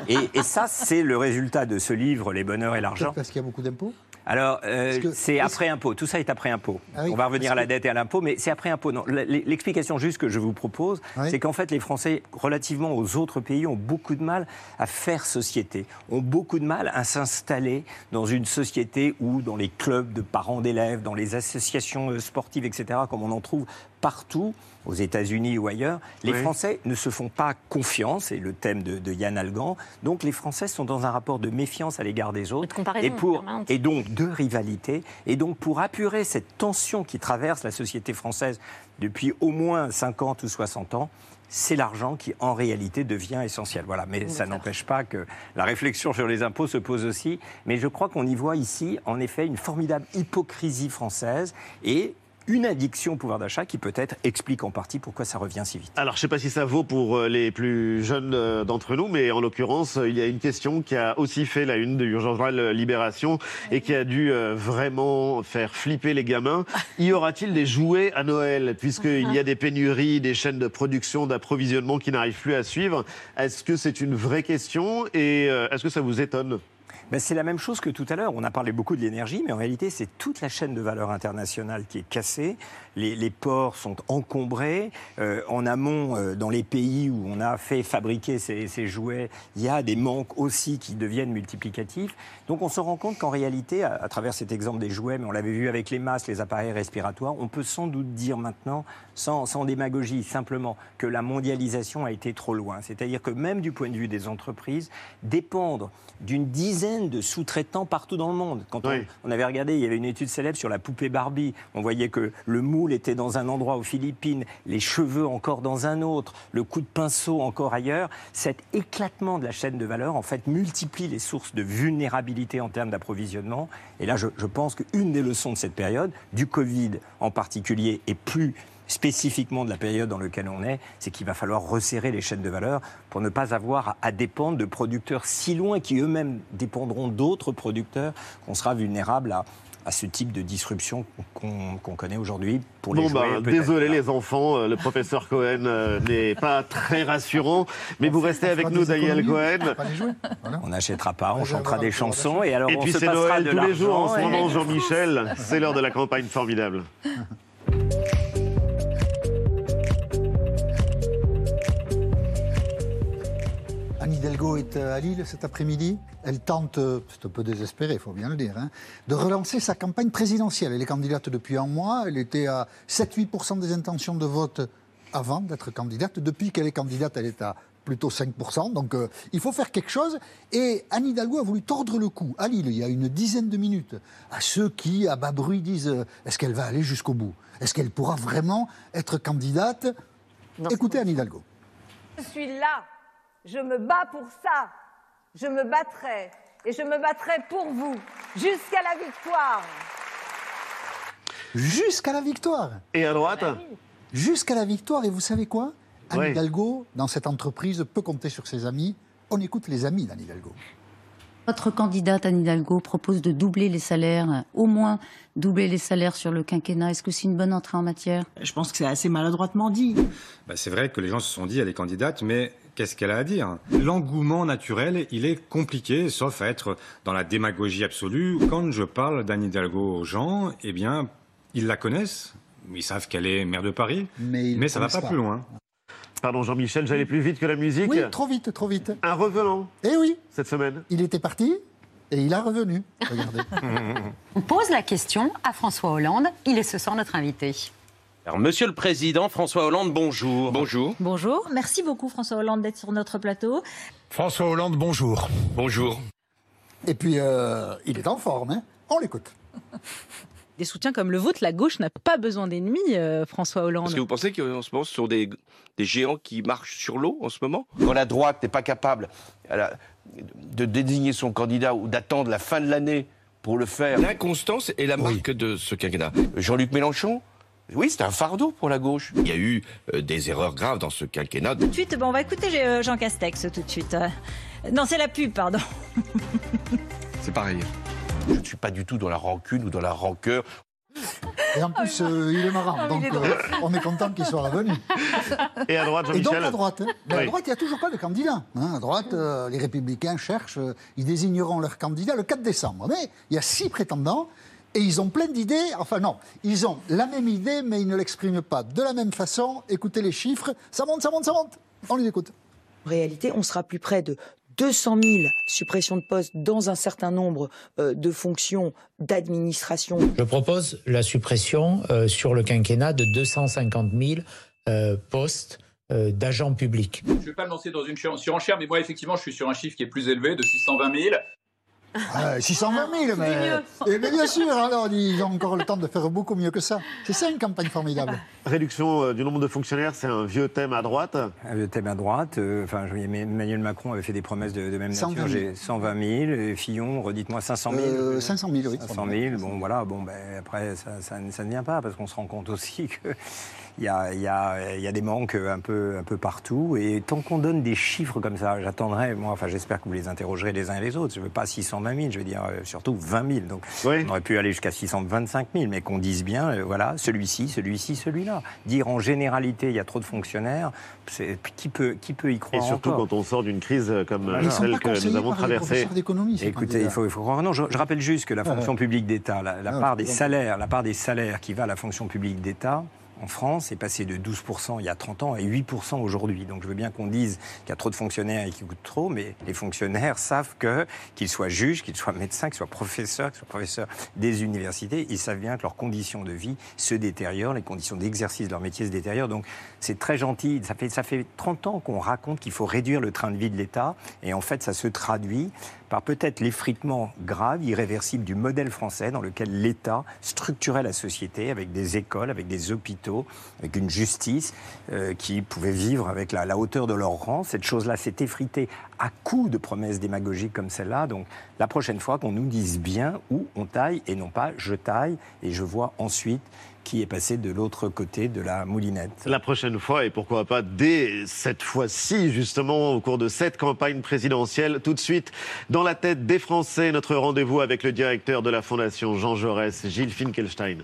Et, et ça, c'est le résultat de ce livre, Les bonheurs et l'argent. Parce qu'il y a beaucoup d'impôts? Alors, euh, c'est après impôt. Tout ça est après impôt. Ah on va revenir à la dette et à l'impôt, mais c'est après impôt. L'explication juste que je vous propose, c'est qu'en fait, les Français, relativement aux autres pays, ont beaucoup de mal à faire société, ont beaucoup de mal à s'installer dans une société ou dans les clubs de parents d'élèves, dans les associations euh, sportives, etc., comme on en trouve partout, aux États-Unis ou ailleurs, les Oui. Français ne se font pas confiance, c'est le thème de, de Yann Algan. Donc les Français sont dans un rapport de méfiance à l'égard des autres de comparaison et, pour, permanente. et donc de rivalité. Et donc pour apurer cette tension qui traverse la société française depuis au moins 50 ou 60 ans, c'est l'argent qui en réalité devient essentiel. Voilà, mais ça n'empêche pas que la réflexion sur les impôts se pose aussi. Mais je crois qu'on y voit ici, en effet, une formidable hypocrisie française et une addiction au pouvoir d'achat qui peut-être explique en partie pourquoi ça revient si vite. Alors, je ne sais pas si ça vaut pour euh, les plus jeunes euh, d'entre nous, mais en l'occurrence, euh, il y a une question qui a aussi fait la une de Urgence Journal Libération et qui a dû vraiment faire flipper les gamins. Y aura-t-il des jouets à Noël? Puisqu'il y a des pénuries, des chaînes de production, d'approvisionnement qui n'arrivent plus à suivre. Est-ce que c'est une vraie question? Et est-ce que ça vous étonne? Ben, c'est la même chose que tout à l'heure. On a parlé beaucoup de l'énergie, mais en réalité, c'est toute la chaîne de valeur internationale qui est cassée. Les, ports sont encombrés. Euh, en amont, euh, dans les pays où on a fait fabriquer ces, ces jouets, il y a des manques aussi qui deviennent multiplicatifs. Donc on se rend compte qu'en réalité, à, à travers cet exemple des jouets, mais on l'avait vu avec les masques, les appareils respiratoires, on peut sans doute dire maintenant, sans, sans démagogie, simplement, que la mondialisation a été trop loin. C'est-à-dire que même du point de vue des entreprises, dépendre d'une dizaine de sous-traitants partout dans le monde. Quand on, avait regardé, il y avait une étude célèbre sur la poupée Barbie. On voyait que le moule était dans un endroit aux Philippines, les cheveux encore dans un autre, le coup de pinceau encore ailleurs. Cet éclatement de la chaîne de valeur, en fait, multiplie les sources de vulnérabilité en termes d'approvisionnement. Et là, je, je pense qu'une des leçons de cette période, du Covid en particulier, et plus spécifiquement de la période dans laquelle on est, c'est qu'il va falloir resserrer les chaînes de valeur pour ne pas avoir à, dépendre de producteurs si loin qui eux-mêmes dépendront d'autres producteurs qu'on sera vulnérable à, à ce type de disruption qu'on connaît aujourd'hui pour les Bon, jouets, ben, peut-être. désolé les enfants, euh, le professeur Cohen euh, n'est pas très rassurant, mais vous restez On avec nous, Daniel Cohen. Voilà. On n'achètera pas, on chantera des chansons et alors Et on puis se c'est passera Noël de tous les jours en ce moment, Jean-Michel. C'est l'heure de la campagne formidable. Anne Hidalgo est euh, à Lille cet après-midi. Elle tente, euh, c'est un peu désespéré, il faut bien le dire, hein, de relancer sa campagne présidentielle. Elle est candidate depuis un mois. Elle était à 7-8% des intentions de vote avant d'être candidate. Depuis qu'elle est candidate, elle est à plutôt 5%. Donc euh, il faut faire quelque chose. Et Anne Hidalgo a voulu tordre le cou à Lille, il y a une dizaine de minutes, à ceux qui, à bas bruit, disent euh, est-ce qu'elle va aller jusqu'au bout? Est-ce qu'elle pourra vraiment être candidate? Non, Écoutez Anne Hidalgo. Je suis là. Je me bats pour ça. Je me battrai. Et je me battrai pour vous. Jusqu'à la victoire. Jusqu'à la victoire Et à droite jusqu'à la victoire. Et vous savez quoi Anne Ouais. Hidalgo, dans cette entreprise, peut compter sur ses amis. On écoute les amis d'Anne Hidalgo. Votre candidate Anne Hidalgo propose de doubler les salaires, au moins doubler les salaires sur le quinquennat. Est-ce que c'est une bonne entrée en matière? Je pense que c'est assez maladroitement dit. Bah, c'est vrai que les gens se sont dit, elle est candidate, mais qu'est-ce qu'elle a à dire? L'engouement naturel, il est compliqué, sauf à être dans la démagogie absolue. Quand je parle d'Anne Hidalgo aux gens, eh bien, ils la connaissent, ils savent qu'elle est maire de Paris, Mais, ça va connaissent pas plus loin. Pardon Jean-Michel, j'allais plus vite que la musique. Oui, trop vite, trop vite. Un revenant Eh oui, cette semaine. il était parti et il a revenu. Regardez. On pose la question à François Hollande. Il est ce soir notre invité. Alors, Monsieur le Président, François Hollande, bonjour. Bonjour. Bonjour, merci beaucoup François Hollande d'être sur notre plateau. François Hollande, bonjour. Bonjour. et puis, euh, il est en forme. hein. On l'écoute. Des soutiens comme le vôtre, la gauche n'a pas besoin d'ennemis, euh, François Hollande. Est-ce que vous pensez qu'en ce moment, ce sont des, des géants qui marchent sur l'eau en ce moment? Quand la droite n'est pas capable de désigner son candidat ou d'attendre la fin de l'année pour le faire. L'inconstance est la marque de ce quinquennat. Jean-Luc Mélenchon? Oui, c'est un fardeau pour la gauche. Il y a eu euh, des erreurs graves dans ce quinquennat. Tout de suite, bon, on va écouter euh, Jean Castex tout de suite. Euh, Non, c'est la pub, pardon. C'est pareil. Je ne suis pas du tout dans la rancune ou dans la rancœur. Et en plus, euh, il est marrant. Ah, donc, est euh, on est content qu'il soit revenu. Et à droite, Et donc, Jean-Michel à droite, hein. Mais à droite, il n'y a toujours pas de candidat. hein. À droite, euh, les Républicains cherchent, euh, ils désigneront leur candidat le 4 décembre. Mais il y a six prétendants et ils ont plein d'idées. Enfin, non, ils ont la même idée, mais ils ne l'expriment pas de la même façon. Écoutez les chiffres. Ça monte, ça monte, ça monte. On les écoute. En réalité, on sera plus près de 200 000 suppressions de postes dans un certain nombre euh, de fonctions d'administration. Je propose la suppression euh, sur le quinquennat de 250 000 euh, postes euh, d'agents publics. Je ne vais pas me lancer dans une surenchère, mais moi, effectivement, je suis sur un chiffre qui est plus élevé, de 620 000. Ah, 620 000, mais, Eh bien, bien sûr, alors ils ont encore le temps de faire beaucoup mieux que ça. C'est ça une campagne formidable. Réduction euh, du nombre de fonctionnaires, c'est un vieux thème à droite. Un vieux thème à droite. euh, Enfin, je Emmanuel Macron avait fait des promesses de, de même 120 nature. 000. J'ai 120 000. et Fillon, redites-moi 500 000. Euh, 500 000, oui. 500 000. Bon, voilà. Bon, ben, après, ça, ça, ça ne vient pas parce qu'on se rend compte aussi que. Il y, a, il, y a, il y a des manques un peu, un peu partout. Et tant qu'on donne des chiffres comme ça, j'attendrai, moi, enfin, j'espère que vous les interrogerez les uns et les autres. Je ne veux pas 620 000, je veux dire euh, surtout 20 000. Donc, on aurait pu aller jusqu'à 625 000, mais qu'on dise bien, euh, voilà, celui-ci, celui-ci, celui-là. Dire en généralité, il y a trop de fonctionnaires, c'est- qui peut, qui peut y Et croire surtout encore quand on sort d'une crise comme celle que nous avons traversée. Écoutez, il faut, il faut croire. Non, je, je rappelle juste que la fonction publique d'État, la, la Ah, part des salaires, la part des salaires qui va à la fonction publique d'État. En France, est passée de 12% il y a 30 ans à 8% aujourd'hui. Donc je veux bien qu'on dise qu'il y a trop de fonctionnaires et qu'ils coûtent trop, mais les fonctionnaires savent que, qu'ils soient juges, qu'ils soient médecins, qu'ils soient professeurs, qu'ils soient professeurs des universités, ils savent bien que leurs conditions de vie se détériorent, les conditions d'exercice de leur métier se détériorent. Donc c'est très gentil. Ça fait, ça fait 30 ans qu'on raconte qu'il faut réduire le train de vie de l'État, et en fait ça se traduit par peut-être l'effritement grave, irréversible du modèle français dans lequel l'État structurait la société avec des écoles, avec des hôpitaux, avec une justice euh, qui pouvait vivre avec la, la hauteur de leur rang. Cette chose-là s'est effritée à coups de promesses démagogiques comme celle-là. Donc la prochaine fois qu'on nous dise bien où on taille et non pas je taille et je vois ensuite qui est passé de l'autre côté de la moulinette. La prochaine fois, et pourquoi pas dès cette fois-ci, justement, au cours de cette campagne présidentielle, tout de suite, dans la tête des Français, notre rendez-vous avec le directeur de la Fondation Jean Jaurès, Gilles Finkelstein.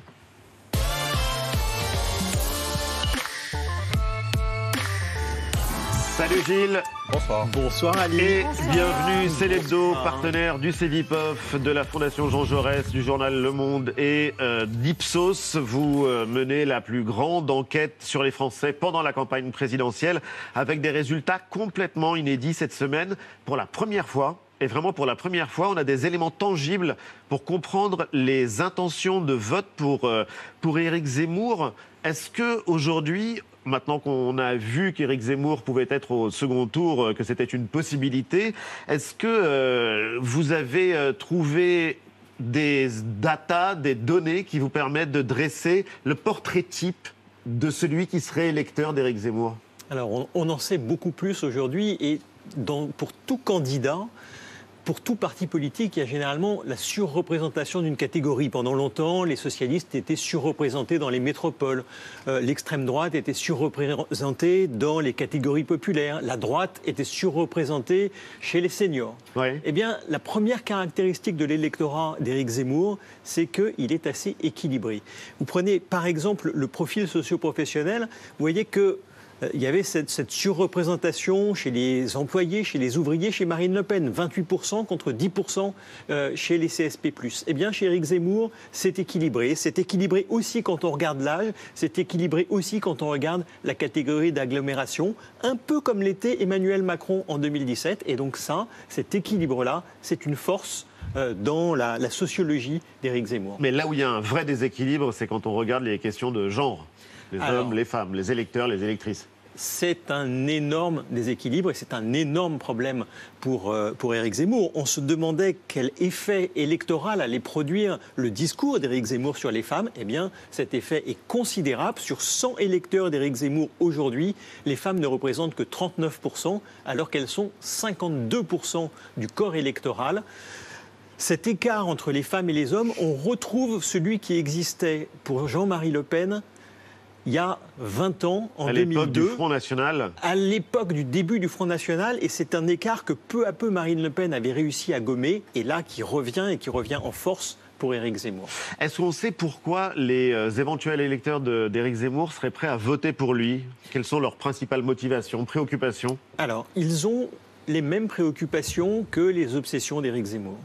Salut Gilles. Bonsoir. Bonsoir Ali. Et bienvenue, c'est l'hebdo, partenaire du CEVIPOF, de la Fondation Jean Jaurès, du journal Le Monde et euh, d'Ipsos. Vous euh, menez la plus grande enquête sur les Français pendant la campagne présidentielle avec des résultats complètement inédits cette semaine. Pour la première fois, et vraiment pour la première fois, on a des éléments tangibles pour comprendre les intentions de vote pour, euh, pour Éric Zemmour. Est-ce que aujourd'hui, maintenant qu'on a vu qu'Éric Zemmour pouvait être au second tour, euh, que c'était une possibilité, est-ce que euh, vous avez euh, trouvé des datas, des données qui vous permettent de dresser le portrait type de celui qui serait électeur d'Éric Zemmour? Alors, on, en sait beaucoup plus aujourd'hui et pour tout candidat, pour tout parti politique, il y a généralement la surreprésentation d'une catégorie. Pendant longtemps, les socialistes étaient surreprésentés dans les métropoles. Euh, L'extrême droite était surreprésentée dans les catégories populaires. La droite était surreprésentée chez les seniors. Eh bien, la première caractéristique de l'électorat d'Éric Zemmour, c'est qu'il est assez équilibré. Vous prenez par exemple le profil socio-professionnel, vous voyez que il y avait cette, cette surreprésentation chez les employés, chez les ouvriers, chez Marine Le Pen, 28% contre 10% euh, chez les CSP+. Eh bien, chez Éric Zemmour, c'est équilibré. C'est équilibré aussi quand on regarde l'âge, c'est équilibré aussi quand on regarde la catégorie d'agglomération, un peu comme l'était Emmanuel Macron en 2017. Et donc ça, cet équilibre-là, c'est une force euh, dans la, la sociologie d'Éric Zemmour. Mais là où il y a un vrai déséquilibre, c'est quand on regarde les questions de genre. Les Alors. hommes, les femmes, les électeurs, les électrices. C'est un énorme déséquilibre et c'est un énorme problème pour, euh, pour Éric Zemmour. On se demandait quel effet électoral allait produire le discours d'Éric Zemmour sur les femmes. Eh bien, cet effet est considérable. Sur 100 électeurs d'Éric Zemmour aujourd'hui, les femmes ne représentent que 39%, alors qu'elles sont 52% du corps électoral. Cet écart entre les femmes et les hommes, on retrouve celui qui existait pour Jean-Marie Le Pen il y a 20 ans, en à l'époque 2002 du Front National. à l'époque du début du Front National, et c'est un écart que peu à peu Marine Le Pen avait réussi à gommer, et là qui revient et qui revient en force pour Éric Zemmour. Est-ce qu'on sait pourquoi les euh, éventuels électeurs d'Éric Zemmour seraient prêts à voter pour lui? Quelles sont leurs principales motivations, préoccupations? Alors, ils ont les mêmes préoccupations que les obsessions d'Éric Zemmour.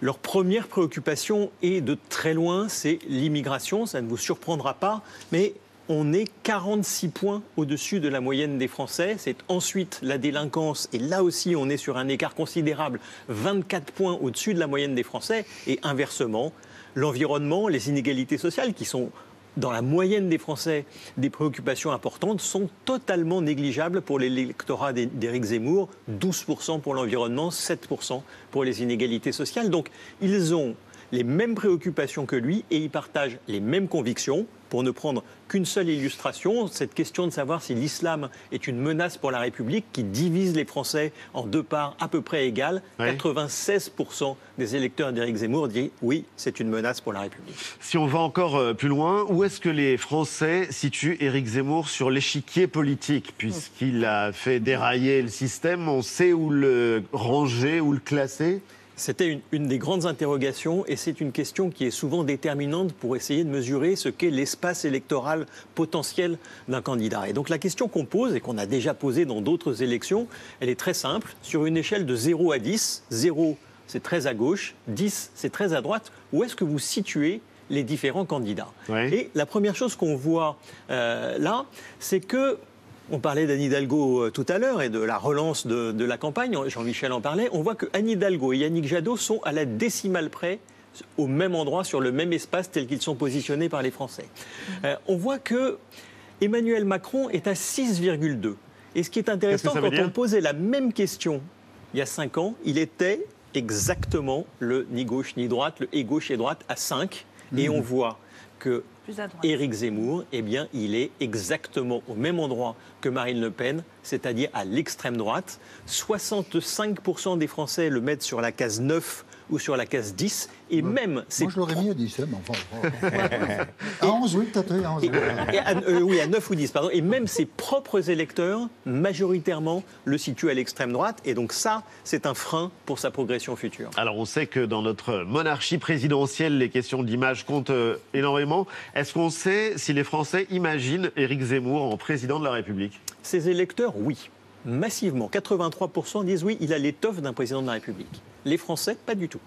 Leur première préoccupation est de très loin, c'est l'immigration, ça ne vous surprendra pas, mais on est 46 points au-dessus de la moyenne des Français. C'est ensuite la délinquance, et là aussi on est sur un écart considérable, 24 points au-dessus de la moyenne des Français, et inversement, l'environnement, les inégalités sociales qui sont dans la moyenne des Français des préoccupations importantes sont totalement négligeables pour l'électorat d'Éric Zemmour, 12% pour l'environnement, 7% pour les inégalités sociales. Donc ils ont les mêmes préoccupations que lui et ils partagent les mêmes convictions. Pour ne prendre qu'une seule illustration, cette question de savoir si l'islam est une menace pour la République qui divise les Français en deux parts à peu près égales, 96% des électeurs d'Éric Zemmour disent oui, c'est une menace pour la République. Si on va encore euh, plus loin, où est-ce que les Français situent Éric Zemmour sur l'échiquier politique Puisqu'il a fait dérailler le système, on sait où le ranger, où le classer? C'était une, des grandes interrogations et c'est une question qui est souvent déterminante pour essayer de mesurer ce qu'est l'espace électoral potentiel d'un candidat. Et donc la question qu'on pose et qu'on a déjà posée dans d'autres élections, elle est très simple. Sur une échelle de 0 à 10, 0 c'est très à gauche, 10 c'est très à droite, où est-ce que vous situez les différents candidats? Et la première chose qu'on voit euh, là, c'est que on parlait d'Anne Hidalgo euh, tout à l'heure et de la relance de, la campagne, Jean-Michel en parlait. On voit que Anne Hidalgo et Yannick Jadot sont à la décimale près au même endroit, sur le même espace tel qu'ils sont positionnés par les Français. Euh, on voit que Emmanuel Macron est à 6,2. Et ce qui est intéressant, quand on posait la même question il y a 5 ans, il était exactement le ni gauche ni droite, le et gauche et droite à 5. Et mmh. on voit que Éric Zemmour, eh bien, il est exactement au même endroit que Marine Le Pen, c'est-à-dire à, l'extrême droite. 65% des Français le mettent sur la case 9 ou sur la case 10. Et même. Moi, je l'aurais mis à 10, hein, mais enfin. à 11, oui, peut-être, oui, à 11. Euh, oui, à 9 ou 10, pardon. Et même ses propres électeurs, majoritairement, le situent à l'extrême droite. Et donc, ça, c'est un frein pour sa progression future. Alors, on sait que dans notre monarchie présidentielle, les questions d'image comptent euh, énormément. Est-ce qu'on sait si les Français imaginent Éric Zemmour en président de la République? Ses électeurs, oui massivement. 83% disent oui, il a l'étoffe d'un président de la République. Les Français, pas du tout.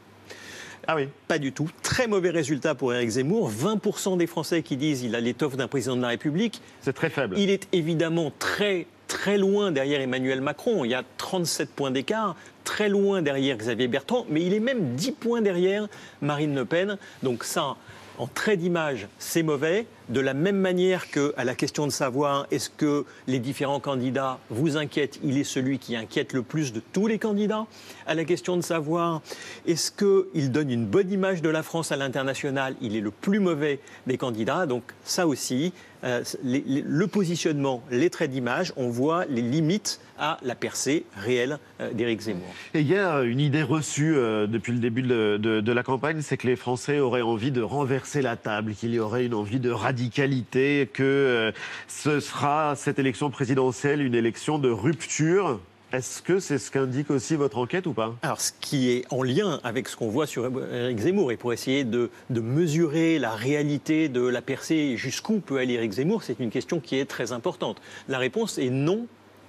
Ah oui Pas du tout. Très mauvais résultat pour Éric Zemmour. 20% des Français qui disent il a l'étoffe d'un président de la République. C'est très faible. Il est évidemment très très loin derrière Emmanuel Macron. Il y a 37 points d'écart, très loin derrière Xavier Bertrand, mais il est même 10 points derrière Marine Le Pen. Donc ça, en trait d'image, c'est mauvais. De la même manière qu'à la question de savoir est-ce que les différents candidats vous inquiètent, il est celui qui inquiète le plus de tous les candidats. À la question de savoir est-ce qu'il donne une bonne image de la France à l'international, il est le plus mauvais des candidats. Donc ça aussi, euh, le positionnement, les traits d'image, on voit les limites à la percée réelle euh, d'Éric Zemmour. Et il y a une idée reçue euh, depuis le début de, la campagne, c'est que les Français auraient envie de renverser la table, qu'il y aurait une envie de radicalité, que ce sera cette élection présidentielle une élection de rupture est-ce que c'est ce qu'indique aussi votre enquête ou pas? Alors, ce qui est en lien avec ce qu'on voit sur Éric Zemmour, et pour essayer de, mesurer la réalité de la percée, jusqu'où peut aller Éric Zemmour, c'est une question qui est très importante. La réponse est non,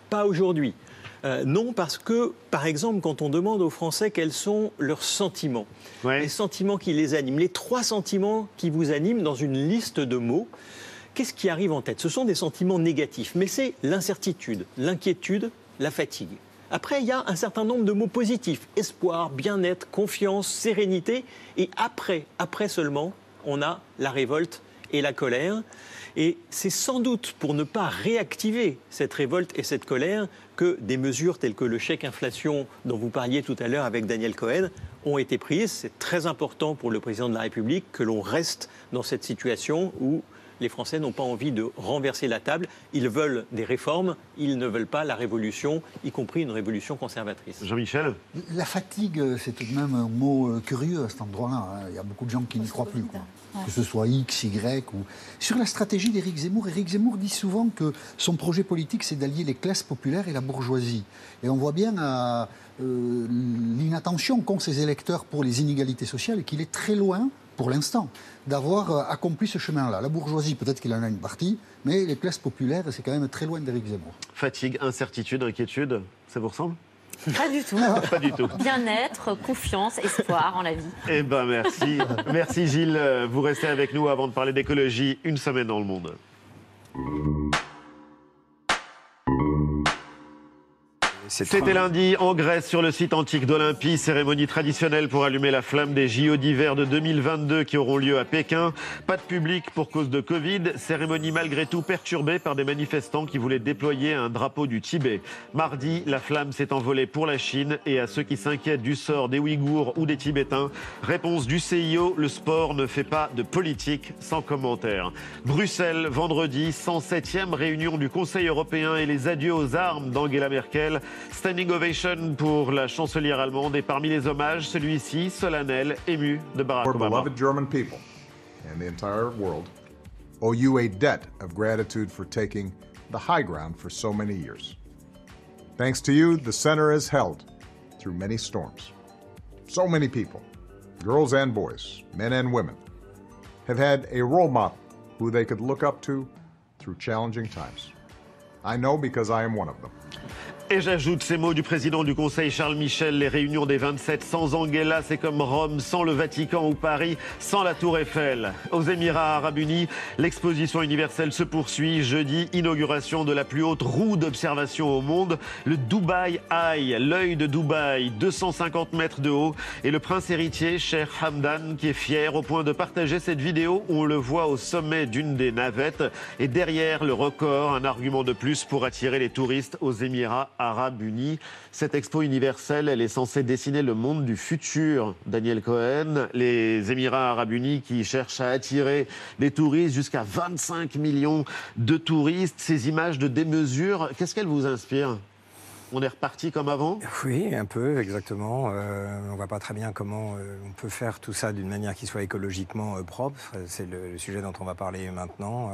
pas aujourd'hui. Euh, non, parce que, par exemple, quand on demande aux Français quels sont leurs sentiments, les sentiments qui les animent, les trois sentiments qui vous animent dans une liste de mots, qu'est-ce qui arrive en tête? Ce sont des sentiments négatifs, mais c'est l'incertitude, l'inquiétude, la fatigue. Après, il y a un certain nombre de mots positifs espoir, bien-être, confiance, sérénité. Et après, après seulement, on a la révolte et la colère. Et c'est sans doute pour ne pas réactiver cette révolte et cette colère que des mesures telles que le chèque inflation dont vous parliez tout à l'heure avec Daniel Cohen ont été prises. C'est très important pour le président de la République que l'on reste dans cette situation où les Français n'ont pas envie de renverser la table. Ils veulent des réformes, ils ne veulent pas la révolution, y compris une révolution conservatrice. Jean-Michel La fatigue, c'est tout de même un mot euh, curieux à cet endroit-là. Hein. Il y a beaucoup de gens qui n'y croient plus. Que ce soit X, Y ou. Sur la stratégie d'Éric Zemmour, Éric Zemmour dit souvent que son projet politique, c'est d'allier les classes populaires et la bourgeoisie. Et on voit bien euh, euh, l'inattention qu'ont ses électeurs pour les inégalités sociales et qu'il est très loin pour l'instant, d'avoir euh, accompli ce chemin-là. La bourgeoisie, peut-être qu'il en a une partie, mais les classes populaires, c'est quand même très loin d'Éric Zemmour. Fatigue, incertitude, inquiétude, ça vous ressemble? Pas du tout. Pas du tout. Bien-être, confiance, espoir en la vie. Eh ben merci. merci Gilles. Vous restez avec nous avant de parler d'écologie. Une semaine dans le monde. C'était lundi en Grèce sur le site antique d'Olympie, cérémonie traditionnelle pour allumer la flamme des JO d'hiver de 2022 qui auront lieu à Pékin. Pas de public pour cause de Covid, cérémonie malgré tout perturbée par des manifestants qui voulaient déployer un drapeau du Tibet. Mardi, la flamme s'est envolée pour la Chine et à ceux qui s'inquiètent du sort des Ouïghours ou des Tibétains, réponse du CIO, le sport ne fait pas de politique sans commentaire. Bruxelles, vendredi, 107e réunion du Conseil européen et les adieux aux armes d'Angela Merkel. Standing ovation pour la chancelière allemande et parmi les hommages, celui-ci, solennel, ému de Barack Our Obama. beloved German people and the entire world owe you a debt of gratitude for taking the high ground for so many years. Thanks to you, the center has held through many storms. So many people, girls and boys, men and women, have had a role model who they could look up to through challenging times. I know because I am one of them. Et j'ajoute ces mots du président du Conseil Charles Michel, les réunions des 27 sans Angela, c'est comme Rome sans le Vatican ou Paris sans la Tour Eiffel. Aux Émirats arabes unis, l'exposition universelle se poursuit. Jeudi, inauguration de la plus haute roue d'observation au monde, le Dubai Eye, l'œil de Dubaï, 250 mètres de haut. Et le prince héritier, Cher Hamdan, qui est fier au point de partager cette vidéo où on le voit au sommet d'une des navettes. Et derrière le record, un argument de plus pour attirer les touristes aux Émirats arabes unis. Cette expo universelle, elle est censée dessiner le monde du futur. Daniel Cohen, les Émirats arabes unis qui cherchent à attirer des touristes jusqu'à 25 millions de touristes. Ces images de démesure, qu'est-ce qu'elles vous inspirent? On est reparti comme avant? Oui, un peu, exactement. Euh, on ne voit pas très bien comment euh, on peut faire tout ça d'une manière qui soit écologiquement euh, propre. C'est le, le sujet dont on va parler maintenant.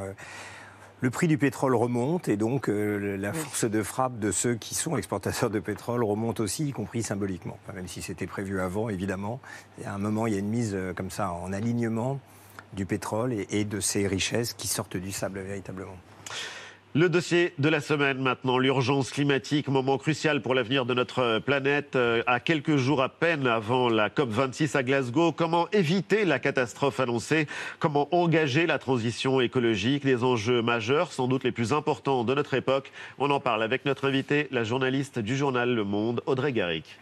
Le prix du pétrole remonte et donc euh, la force de frappe de ceux qui sont exportateurs de pétrole remonte aussi, y compris symboliquement. Enfin, même si c'était prévu avant, évidemment. A un moment, il y a une mise euh, comme ça en alignement du pétrole et, et de ces richesses qui sortent du sable véritablement. Le dossier de la semaine maintenant, l'urgence climatique, moment crucial pour l'avenir de notre planète. Euh, À quelques jours à peine avant la COP26 à Glasgow, comment éviter la catastrophe annoncée? Comment engager la transition écologique? Les enjeux majeurs, sans doute les plus importants de notre époque. On en parle avec notre invitée, la journaliste du journal Le Monde, Audrey Garrick.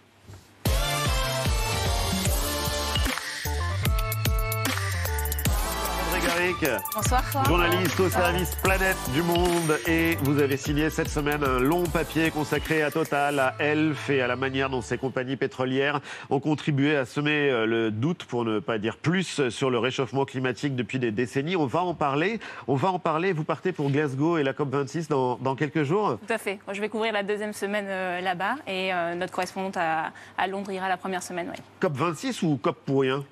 Garrick. Bonsoir. Journaliste au service Planète du Monde et vous avez signé cette semaine un long papier consacré à Total, à Elf et à la manière dont ces compagnies pétrolières ont contribué à semer euh, le doute, pour ne pas dire plus, sur le réchauffement climatique depuis des décennies. On va en parler. On va en parler. Vous partez pour Glasgow et la COP26 dans, dans quelques jours. Tout à fait. Je vais couvrir la deuxième semaine euh, là-bas et euh, notre correspondante à, à Londres ira la première semaine. Oui. COP26 ou COP pour rien?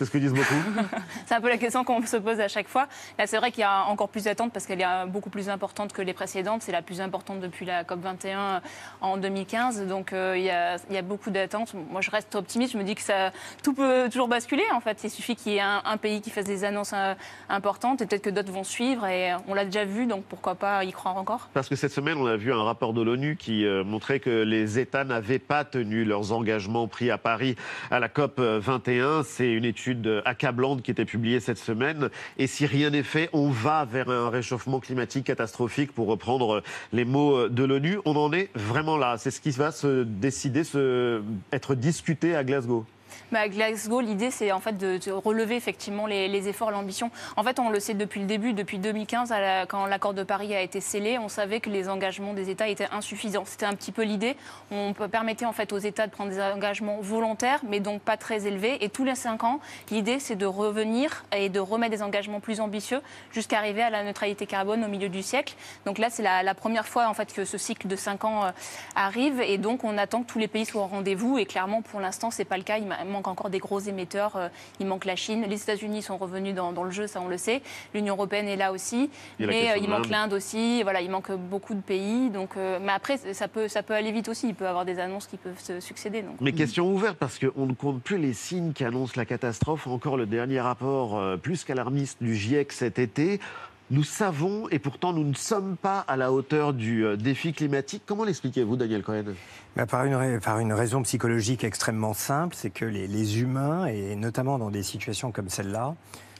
C'est ce que disent beaucoup. C'est un peu la question qu'on se pose à chaque fois. Là, c'est vrai qu'il y a encore plus d'attentes parce qu'elle est euh, beaucoup plus importante que les précédentes. C'est la plus importante depuis la COP21 en 2015. Donc, euh, il, y a, il y a beaucoup d'attentes. Moi, je reste optimiste. Je me dis que ça, tout peut toujours basculer. En fait, il suffit qu'il y ait un, un pays qui fasse des annonces euh, importantes et peut-être que d'autres vont suivre. Et on l'a déjà vu, donc pourquoi pas y croire encore? Parce que cette semaine, on a vu un rapport de l'ONU qui euh, montrait que les États n'avaient pas tenu leurs engagements pris à Paris à la COP 21. C'est une étude accablante qui était publiée cette semaine. Et si rien n'est fait, on va vers un réchauffement climatique catastrophique, pour reprendre les mots de l'ONU. On en est vraiment là. C'est ce qui va se décider, se, être discuté à Glasgow. À Glasgow, l'idée, c'est en fait de, relever effectivement les, efforts, l'ambition. En fait, on le sait depuis le début, depuis 2015, à la- quand l'accord de Paris a été scellé, on savait que les engagements des États étaient insuffisants. C'était un petit peu l'idée. On permettait en fait aux États de prendre des engagements volontaires, mais donc pas très élevés. Et tous les cinq ans, l'idée, c'est de revenir et de remettre des engagements plus ambitieux jusqu'à arriver à la neutralité carbone au milieu du siècle. Donc là, c'est la, première fois en fait que ce cycle de cinq ans euh, arrive, et donc on attend que tous les pays soient au rendez-vous. Et clairement, pour l'instant, c'est pas le cas. Manque encore des gros émetteurs. euh, Il manque la Chine. Les États-Unis sont revenus dans, dans le jeu, ça on le sait. L'Union européenne est là aussi. Il mais euh, il manque l'Inde. aussi. Voilà, il manque beaucoup de pays. Donc, euh, mais après, ça peut, ça peut aller vite aussi. Il peut y avoir des annonces qui peuvent se succéder. Donc. Mais question ouverte, parce qu'on ne compte plus les signes qui annoncent la catastrophe. Encore le dernier rapport plus qu'alarmiste du GIEC cet été. Nous savons, et pourtant nous ne sommes pas à la hauteur du euh, défi climatique. Comment l'expliquez-vous, Daniel Cohen? Bah, par, une, raison psychologique extrêmement simple, c'est que les, humains, et notamment dans des situations comme celle-là,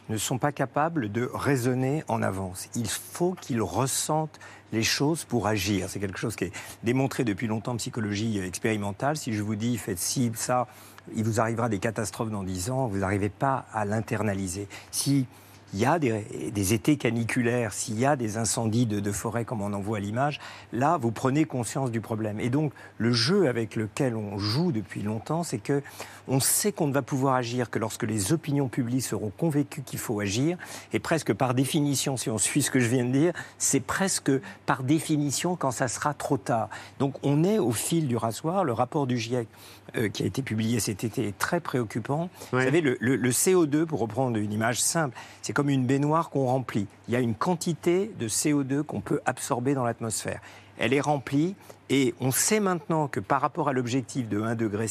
ne sont pas capables de raisonner en avance. Il faut qu'ils ressentent les choses pour agir. C'est quelque chose qui est démontré depuis longtemps en psychologie expérimentale. Si je vous dis faites ci, ça, il vous arrivera des catastrophes dans 10 ans, vous n'arrivez pas à l'internaliser. Si il y a des, des étés caniculaires, s'il y a des incendies de, de forêt comme on en voit à l'image, là, vous prenez conscience du problème. Et donc, le jeu avec lequel on joue depuis longtemps, c'est que on sait qu'on ne va pouvoir agir que lorsque les opinions publiques seront convaincues qu'il faut agir. Et presque par définition, si on suit ce que je viens de dire, c'est presque par définition quand ça sera trop tard. Donc, on est au fil du rasoir. Le rapport du GIEC euh, qui a été publié cet été est très préoccupant. Vous savez, le, le- le CO2, pour reprendre une image simple, c'est comme une baignoire qu'on remplit. Il y a une quantité de CO2 qu'on peut absorber dans l'atmosphère. Elle est remplie et on sait maintenant que par rapport à l'objectif de 1,5 degré,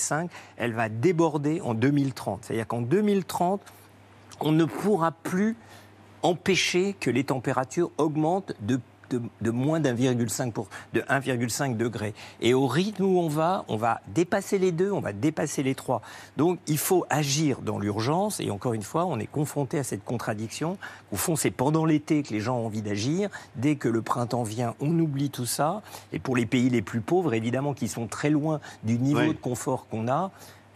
elle va déborder en 2030. C'est-à-dire qu'en 2030, on ne pourra plus empêcher que les températures augmentent de, de, de moins d'1,5 pour- de 1,5 degré. Et au rythme où on va, on va dépasser les deux, on va dépasser les trois. Donc il faut agir dans l'urgence. Et encore une fois, on est confronté à cette contradiction. Au fond, c'est pendant l'été que les gens ont envie d'agir. Dès que le printemps vient, on oublie tout ça. Et pour les pays les plus pauvres, évidemment, qui sont très loin du niveau Oui. de confort qu'on a,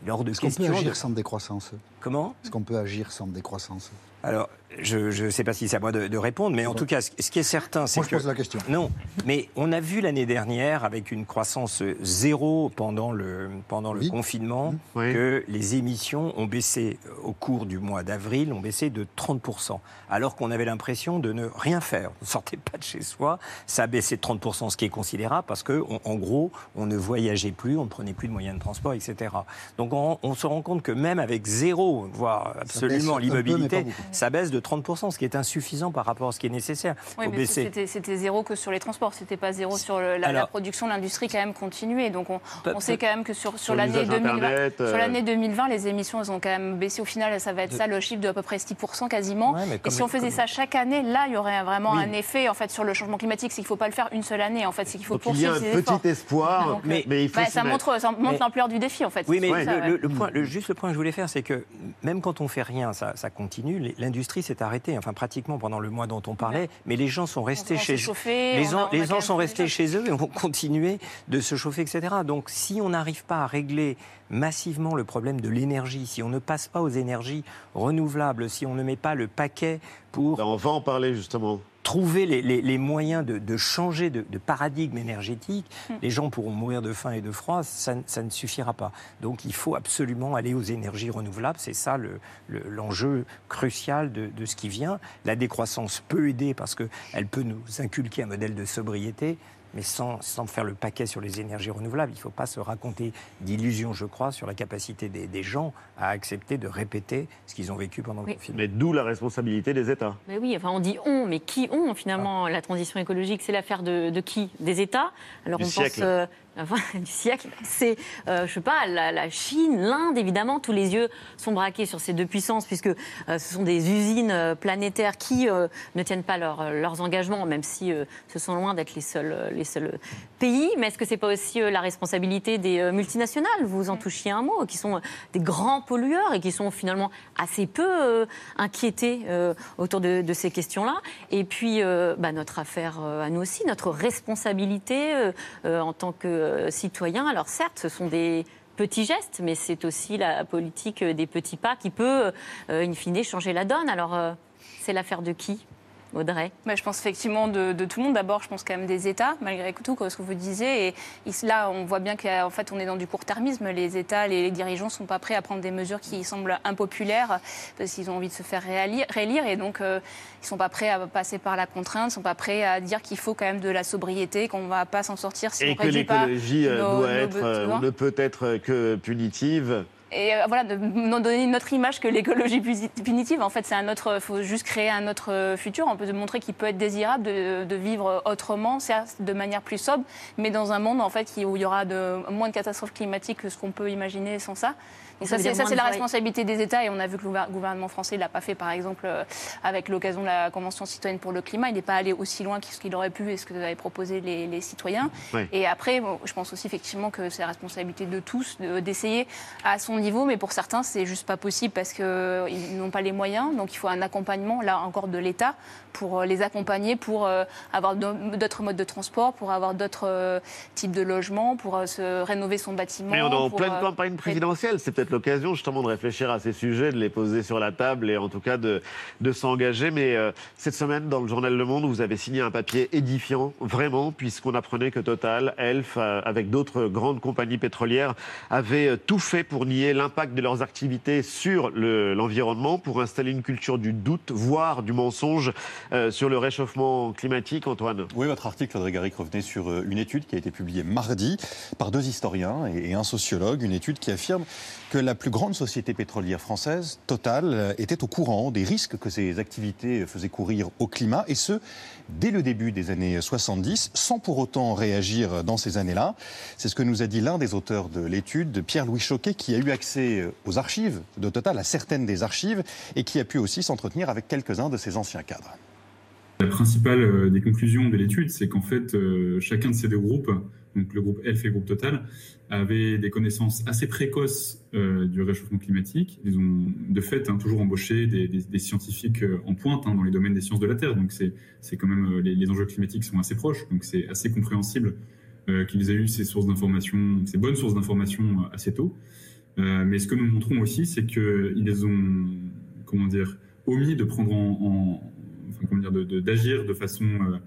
lors de Est-ce qu'on peut agir de- sans décroissance? Comment? Est-ce qu'on peut agir sans décroissance? Alors, je ne sais pas si c'est à moi de, de répondre, mais en tout cas, ce, ce qui est certain, c'est Moi, je que... pose la question. Non, mais on a vu l'année dernière, avec une croissance zéro pendant le, pendant le confinement, que les émissions ont baissé euh, au cours du mois d'avril, ont baissé de 30%, alors qu'on avait l'impression de ne rien faire. On ne sortait pas de chez soi, ça a baissé de 30%, ce qui est considérable, parce que, on- en gros, on ne voyageait plus, on ne prenait plus de moyens de transport, etc. Donc on, on se rend compte que même avec zéro, voire absolument l'immobilité, ça baisse de 30%, ce qui est insuffisant par rapport à ce qui est nécessaire. Oui, mais c'était zéro que sur les transports, c'était pas zéro sur le- la, la Alors- production, l'industrie quand même continué. Donc on, sait quand même que sur, sur Sur l'année l'usage 2020, Internet, euh, sur l'année 2020, les émissions elles ont quand même baissé. Au final, ça va être De- ça le chiffre de à peu près 6% quasiment. Ouais, Et si on faisait comme- ça chaque année, là, il y aurait vraiment Oui. un effet en fait sur le changement climatique. C'est qu'il faut pas le faire une seule année. En fait, c'est qu'il faut Donc il y a poursuivre un ces efforts. petit espoir, Donc, mais, euh, mais il faut bah, ça montre, ça montre Mais- l'ampleur du défi en fait. Oui, mais C'est le, ça, ouais. le- le point, le- juste le point que je voulais faire, c'est que même quand on fait rien, ça, ça continue. L'industrie s'est arrêtée, enfin pratiquement pendant le mois dont on parlait, mais les gens sont restés chez chauffé, Les, gens- les gens sont restés chez eux et vont continuer de se chauffer, etc. Donc si on n'arrive pas à régler massivement le problème de l'énergie, si on ne passe pas aux énergies renouvelables, si on ne met pas le paquet pour Ben, on va en parler justement. trouver les, les- les moyens de, de changer de, de paradigme énergétique, Hmm. les gens pourront mourir de faim et de froid, ça, ne- ça ne suffira pas. Donc il faut absolument aller aux énergies renouvelables, c'est ça le- le- l'enjeu crucial de, de ce qui vient. La décroissance peut aider parce qu'elle peut nous inculquer un modèle de sobriété, mais sans, sans faire le paquet sur les énergies renouvelables. Il ne faut pas se raconter d'illusions, je crois, sur la capacité des, des gens à accepter de répéter ce qu'ils ont vécu pendant le confinement. Mais d'où la responsabilité des États. Mais oui, enfin on dit on, mais qui ont finalement la transition écologique C'est l'affaire de, de qui? Des États? Alors Du on siècle. pense euh, enfin, du siècle. C'est, euh, je sais pas, la, la Chine, l'Inde, évidemment, tous les yeux sont braqués sur ces deux puissances puisque euh, ce sont des usines euh, planétaires qui euh, ne tiennent pas leur- leurs engagements, même si ce sont loin d'être les seuls, les seuls pays. Mais est-ce que c'est pas aussi la responsabilité des multinationales? Vous en touchiez un mot, qui sont des grands pollueurs et qui sont finalement assez peu inquiétés autour de, de ces questions-là. Et puis, bah, notre affaire à nous aussi, notre responsabilité en tant que citoyen. Alors certes, ce sont des petits gestes, mais c'est aussi la politique des petits pas qui peut, euh, in fine, changer la donne. Alors, euh, c'est l'affaire de qui? Audrey Bah, je pense effectivement de, de tout le monde. D'abord, je pense quand même des États, malgré tout, comme ce que vous disiez. Et là, on voit bien qu'en fait, on est dans du court-termisme. Les États, les, les dirigeants ne sont pas prêts à prendre des mesures qui semblent impopulaires parce qu'ils ont envie de se faire réélire. Et donc, euh, ils ne sont pas prêts à passer par la contrainte, ils ne sont pas prêts à dire qu'il faut quand même de la sobriété, qu'on ne va pas s'en sortir si Et on que réduit pas l'écologie euh, doit nos être, euh, ou ne peut être que punitive. Et euh, voilà, de donner une autre image que l'écologie punitive. En fait, c'est un autre. faut juste créer un autre euh, futur. On peut montrer qu'il peut être désirable de, vivre autrement, certes de manière plus sobre, mais dans un monde en fait où il y aura moins de catastrophes climatiques que ce qu'on peut imaginer sans ça. Donc ça c'est la responsabilité des États et on a vu que le gouver- gouvernement français ne l'a pas fait, par exemple, euh, avec l'occasion de la Convention citoyenne pour le climat. Il n'est pas allé aussi loin que ce qu'il aurait pu et ce que avaient proposé les, les citoyens. Et après, bon, je pense aussi effectivement que c'est la responsabilité de tous de- d'essayer à son niveau, mais pour certains, c'est juste pas possible parce qu'ils n'ont pas les moyens. Donc il faut un accompagnement, là encore, de l'État pour euh, les accompagner, pour euh, avoir d'autres modes de transport, pour avoir d'autres euh, types de logements, pour se rénover son bâtiment. Mais on est en pleine campagne présidentielle. C'est peut-être l'occasion justement de réfléchir à ces sujets, de les poser sur la table et en tout cas de, de s'engager. Mais euh, cette semaine, dans le journal Le Monde, vous avez signé un papier édifiant, vraiment, puisqu'on apprenait que Total, Elf, euh, avec d'autres grandes compagnies pétrolières, avaient tout fait pour nier l'impact de leurs activités sur le- l'environnement, pour installer une culture du doute, voire du mensonge euh, sur le réchauffement climatique. Antoine Oui, votre article, Audrey Garrick, revenait sur euh, une étude qui a été publiée mardi par deux historiens et un sociologue, une étude qui affirme que la plus grande société pétrolière française, Total, euh, était au courant des risques que ses activités faisaient courir au climat, et ce, dès le début des années 70, sans pour autant réagir dans ces années-là. C'est ce que nous a dit l'un des auteurs de l'étude, Pierre-Louis Choquet, qui a eu accès aux archives de Total, à certaines des archives, et qui a pu aussi s'entretenir avec quelques-uns de ses anciens cadres. La principale euh, des conclusions de l'étude, c'est qu'en fait, euh, chacun de ces deux groupes, donc le groupe Elf et le groupe Total, avait des connaissances assez précoces euh, du réchauffement climatique. Ils ont de fait hein, toujours embauché des, scientifiques en pointe hein, dans les domaines des sciences de la Terre. Donc c'est quand même les, enjeux climatiques sont assez proches. Donc c'est assez compréhensible qu'ils aient eu ces sources d'information, ces bonnes sources d'information euh, assez tôt. Mais ce que nous montrons aussi, c'est qu'ils ont comment dire omis de prendre en, en- de- d'agir de, façon euh,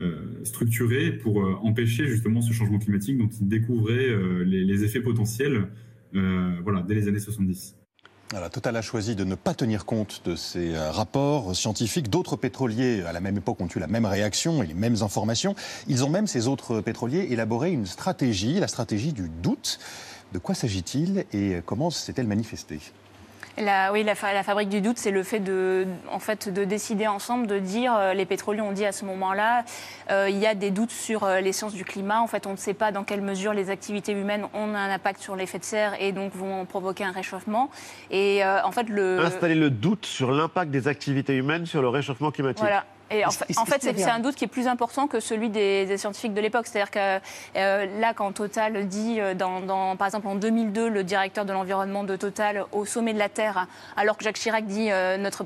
euh, structurée pour euh, empêcher justement ce changement climatique dont ils découvraient euh, les, effets potentiels euh, voilà, dès les années 70. Voilà, Total a choisi de ne pas tenir compte de ces euh, rapports scientifiques. D'autres pétroliers, à la même époque, ont eu la même réaction et les mêmes informations. Ils ont même, ces autres pétroliers, élaboré une stratégie, la stratégie du doute. De quoi s'agit-il et comment s'est-elle manifestée? La, oui, la, fa- la fabrique du doute, c'est le fait de, en fait, de décider ensemble, de dire, euh, les pétroliers ont dit à ce moment-là, euh, il y a des doutes sur euh, les sciences du climat. En fait, on ne sait pas dans quelle mesure les activités humaines ont un impact sur l'effet de serre et donc vont provoquer un réchauffement. Et en fait, le... Installer le doute sur l'impact des activités humaines sur le réchauffement climatique. Voilà. Et en fait, en c'est un doute qui est plus important que celui des, des scientifiques de l'époque. C'est-à-dire que euh, là, quand Total dit, euh, dans, dans- par exemple en 2002, le directeur de l'environnement de Total au sommet de la Terre, alors que Jacques Chirac dit euh, notre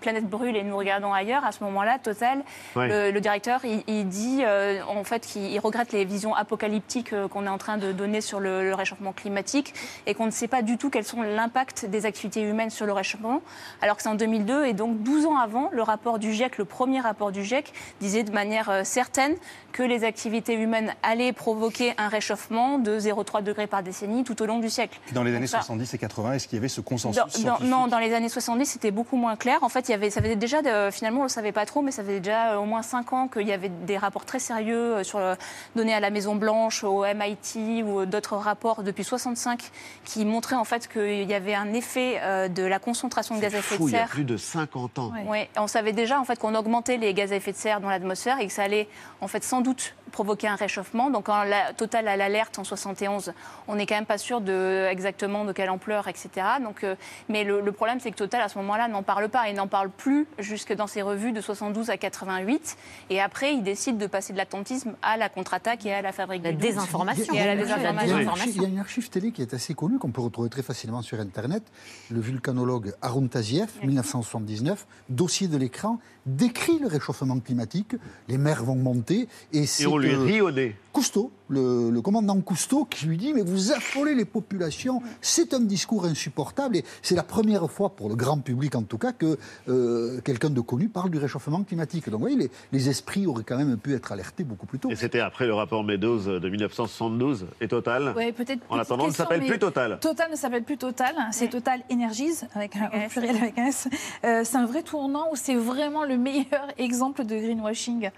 planète brûle et nous regardons ailleurs, à ce moment-là, Total, Ouais. le, le directeur, il, il dit euh, en fait qu'il il regrette les visions apocalyptiques qu'on est en train de donner sur le, le réchauffement climatique et qu'on ne sait pas du tout quels sont l'impact des activités humaines sur le réchauffement, alors que c'est en 2002 et donc 12 ans avant, le rapport du GIEC, le premier rapport du GIEC, disait de manière euh, certaine que les activités humaines allaient provoquer un réchauffement de 0,3 degrés par décennie tout au long du siècle. Et Dans les années ça- 70 et 80, est-ce qu'il y avait ce consensus dans- dans- scientifique non, dans les années 70, c'était beaucoup moins clair. En fait, il y avait, ça faisait déjà, de- finalement, on ne le savait pas trop, mais ça faisait déjà euh, au moins 5 ans qu'il y avait des rapports très sérieux euh, sur le- donnés à la Maison Blanche, au MIT ou d'autres rapports depuis 65 qui montraient en fait qu'il y avait un effet de la concentration de gaz à effet Fou, de il y a serre. plus de 50 ans. Ouais, on savait déjà en fait qu'on les gaz à effet de serre dans l'atmosphère et que ça allait en fait sans doute provoquer un réchauffement. Donc la Total a l'alerte en 71, on n'est quand même pas sûr de exactement de quelle ampleur, etc. Donc, euh, mais le, le problème c'est que Total à ce moment-là n'en parle pas et n'en parle plus jusque dans ses revues de 72 à 88. Et après, il décide de passer de l'attentisme à la contre-attaque et à la fabrique La désinformation. Et à la Il y a une désinformation. archive- Il y a une archive télé qui est assez connue, qu'on peut retrouver très facilement sur Internet. Le vulcanologue Arun Taziev, 1979, dossier de l'écran, décrit le réchauffement climatique. Les mers vont monter. Et, c'est on lui rit au nez. Cousteau, le, le commandant Cousteau, qui lui dit Mais vous affolez les populations. C'est un discours insupportable. Et c'est la première fois, pour le grand public en tout cas, que euh, quelqu'un de connu parle du réchauffement climatique. Donc vous voyez, les, les esprits auraient quand même pu être alertés beaucoup plus tôt. Et c'était après le rapport Meadows de 1972 et Total. Ouais, peut-être En attendant, ne question, s'appelle mais plus Total. Total ne s'appelle plus Total, c'est Total Energies, avec un au pluriel avec un S. Euh, c'est un vrai tournant ou c'est vraiment le meilleur exemple de greenwashing?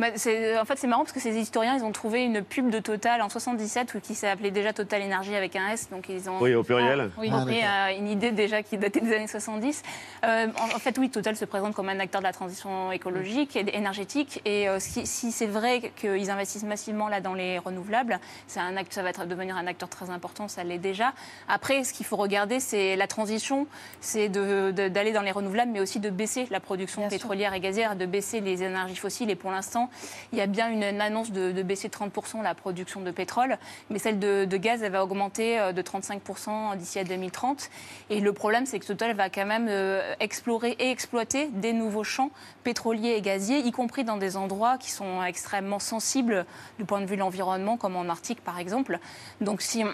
Bah, c'est- en fait, c'est marrant parce que ces historiens, ils ont trouvé une pub de Total en 77 où qui s'appelait déjà Total Énergie avec un S. Donc ils ont Oui, au pluriel. Oui, Ah, pris, d'accord. euh, une idée déjà qui datait des années 70. Euh, en, en fait, oui, Total se présente comme un acteur de la transition écologique et énergétique. Et euh, si, si c'est vrai qu'ils investissent massivement là dans les renouvelables, c'est un acte, ça va être, devenir un acteur très important, ça l'est déjà. Après, ce qu'il faut regarder, c'est la transition, c'est d'aller dans les renouvelables, mais aussi de baisser la production pétrolière et gazière, de baisser les énergies fossiles. Et pour l'instant, il y a bien une, annonce de, de baisser de 30% la production de pétrole, mais celle de, de gaz, elle va augmenter euh, de 35% d'ici à 2030. Et le problème, c'est que Total va quand même euh, explorer et exploiter des nouveaux champs pétroliers et gaziers, y compris dans des endroits qui sont extrêmement sensibles du point de vue de l'environnement, comme en Arctique par exemple. Donc si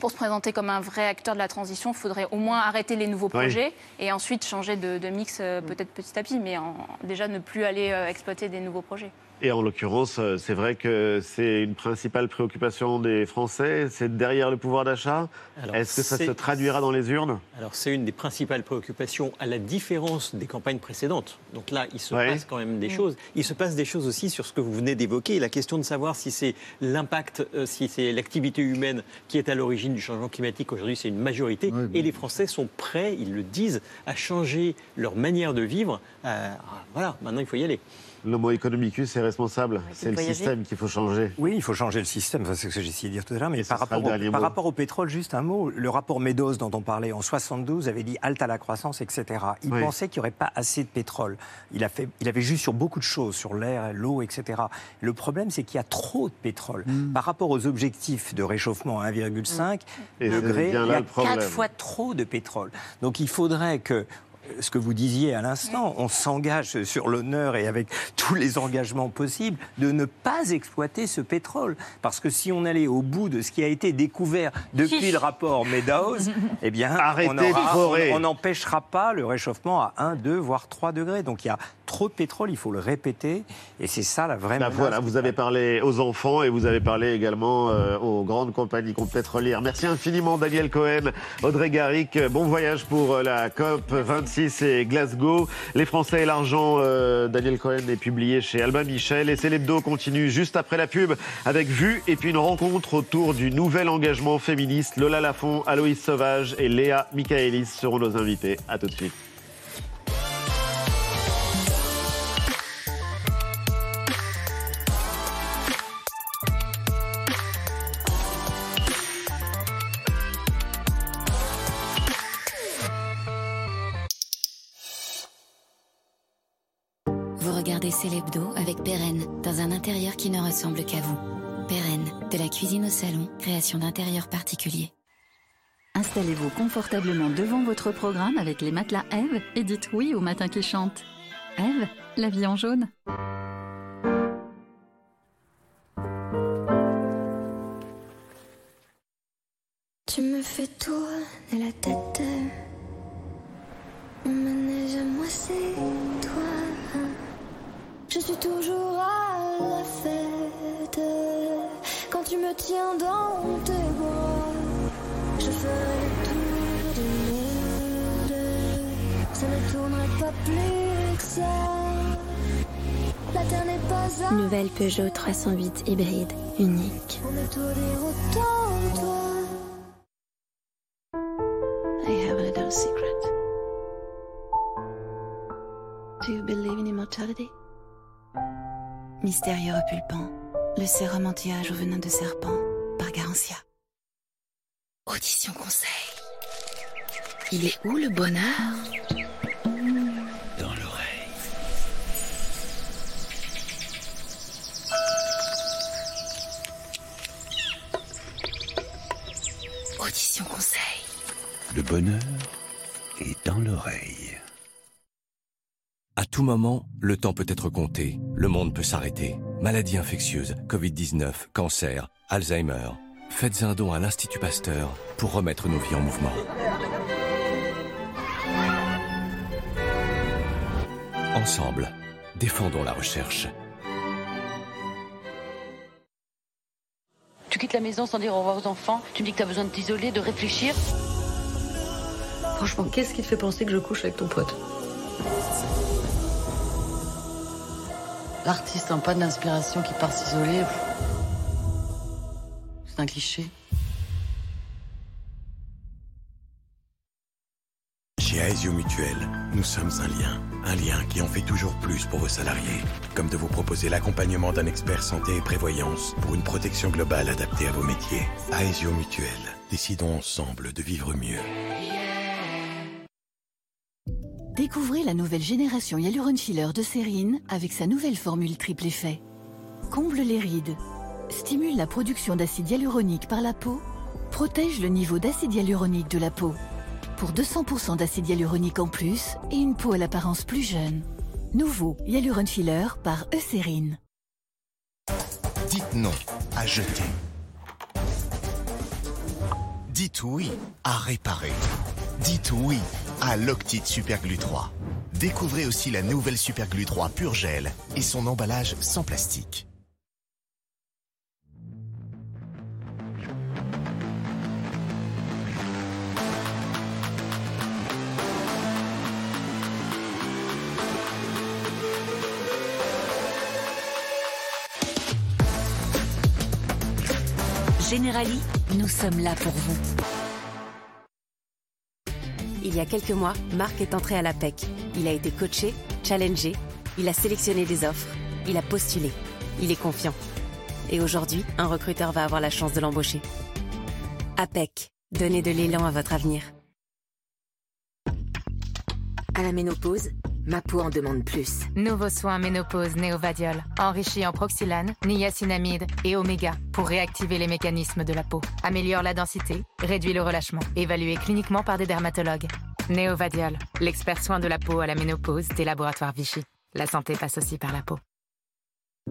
pour se présenter comme un vrai acteur de la transition, il faudrait au moins arrêter les nouveaux Oui. projets et ensuite changer de, de mix euh, peut-être petit à petit, mais en- déjà ne plus aller exploiter des nouveaux projets. Et en l'occurrence, euh, c'est vrai que c'est une principale préoccupation des Français, c'est derrière le pouvoir d'achat. Est-ce que ça se traduira dans les urnes? Alors c'est une des principales préoccupations, à la différence des campagnes précédentes. Donc là, il se Ouais. passe quand même des Mm. choses. Il se passe des choses aussi sur ce que vous venez d'évoquer, la question de savoir si c'est l'impact, euh, si c'est l'activité humaine qui est à l'origine du changement climatique. Aujourd'hui, c'est une majorité. Et les Français sont prêts, ils le disent, à changer leur manière de vivre. Euh, voilà, maintenant il faut y aller. L'homo economicus est responsable. C'est le voyager. système qu'il faut changer. Oui, il faut changer le système, Enfin, c'est ce que j'ai essayé de dire tout à l'heure. Mais par rapport, le au, par mot. rapport au pétrole, juste un mot. Le rapport Meadows dont on parlait en 72 avait dit halte à la croissance, etc. Il Oui. pensait qu'il n'y aurait pas assez de pétrole. Il, a fait, il avait juste sur beaucoup de choses, sur l'air, l'eau, etc. Le problème, c'est qu'il y a trop de pétrole. Hmm. Par rapport aux objectifs de réchauffement à 1,5 Et c'est degrés, bien il y a le quatre fois trop de pétrole. Donc il faudrait que ce que vous disiez à l'instant, on s'engage sur l'honneur et avec tous les engagements possibles de ne pas exploiter ce pétrole. Parce que si on allait au bout de ce qui a été découvert depuis le rapport Meadows, eh bien, Arrêtez on de aura- forer. on- on n'empêchera pas le réchauffement à 1, 2, voire 3 degrés. Donc il y a trop de pétrole, il faut le répéter. Et c'est ça la vraie Bah, menace. voilà, vous avez parlé aux enfants et vous avez parlé également euh, aux grandes compagnies pétrolières. Merci infiniment Daniel Cohen, Audrey Garrick. Bon voyage pour euh, la COP 26 et Glasgow. Les Français et l'argent, euh, Daniel Cohen est publié chez Albin Michel et c'est l'hebdo continue juste après la pub avec Vue et puis une rencontre autour du nouvel engagement féministe. Lola Lafont, Aloïs Sauvage et Léa Michaelis seront nos invités. À tout de suite. Regardez C'est l'hebdo avec Pérenne, dans un intérieur qui ne ressemble qu'à vous. Pérenne, de la cuisine au salon, création d'intérieur particulier. Installez-vous confortablement devant votre programme avec les matelas Eve et dites oui au matin qui chante. Eve, la vie en jaune. Tu me fais tourner la tête. Mon manège à moi, c'est toi. Je suis toujours à la fête. Quand tu me tiens dans tes bras, je ferai le tour du monde. Ça ne tournerait pas plus que ça. La terre n'est pas à Nouvelle Peugeot 308 hybride, unique. pour me tout dire autant de toi. I have a little secret. Do you believe in immortality? Mystérieux repulpant, le sérum anti-âge au venin de serpent, par Garantia. Audition conseil. Il est où le bonheur? Dans l'oreille. Audition conseil. Le bonheur est dans l'oreille. À tout moment, le temps peut être compté. Le monde peut s'arrêter. Maladies infectieuses, Covid-19, cancer, Alzheimer. Faites un don à l'Institut Pasteur pour remettre nos vies en mouvement. Ensemble, défendons la recherche. Tu quittes la maison sans dire au revoir aux enfants, tu me dis que t'as besoin de t'isoler, de réfléchir. Franchement, qu'est-ce qui te fait penser que je couche avec ton pote? L'artiste en panne d'inspiration qui part s'isoler. C'est un cliché. Chez Aesio Mutuel, nous sommes un lien. Un lien qui en fait toujours plus pour vos salariés. Comme de vous proposer l'accompagnement d'un expert santé et prévoyance pour une protection globale adaptée à vos métiers. Aesio Mutuel. Décidons ensemble de vivre mieux. Découvrez la nouvelle génération Hyaluron Filler de Cérine avec sa nouvelle formule triple effet. comble les rides, stimule la production d'acide hyaluronique par la peau, protège le niveau d'acide hyaluronique de la peau. Pour 200% d'acide hyaluronique en plus et une peau à l'apparence plus jeune. Nouveau Hyaluron Filler par Eucérine. Dites non à jeter. Dites oui à réparer. Dites oui à l'Octite Superglue 3. Découvrez aussi la nouvelle Superglue 3 pur gel et son emballage sans plastique. Generali, nous sommes là pour vous. Il y a quelques mois, Marc est entré à la PEC. Il a été coaché, challengé, il a sélectionné des offres, il a postulé, il est confiant. Et aujourd'hui, un recruteur va avoir la chance de l'embaucher. APEC, donnez de l'élan à votre avenir. À la ménopause, ma peau en demande plus. Nouveau soin ménopause Néovadiol, enrichi en proxylane, niacinamide et oméga pour réactiver les mécanismes de la peau. Améliore la densité, réduit le relâchement. Évalué cliniquement par des dermatologues. Néovadiol, l'expert soin de la peau à la ménopause des laboratoires Vichy. La santé passe aussi par la peau.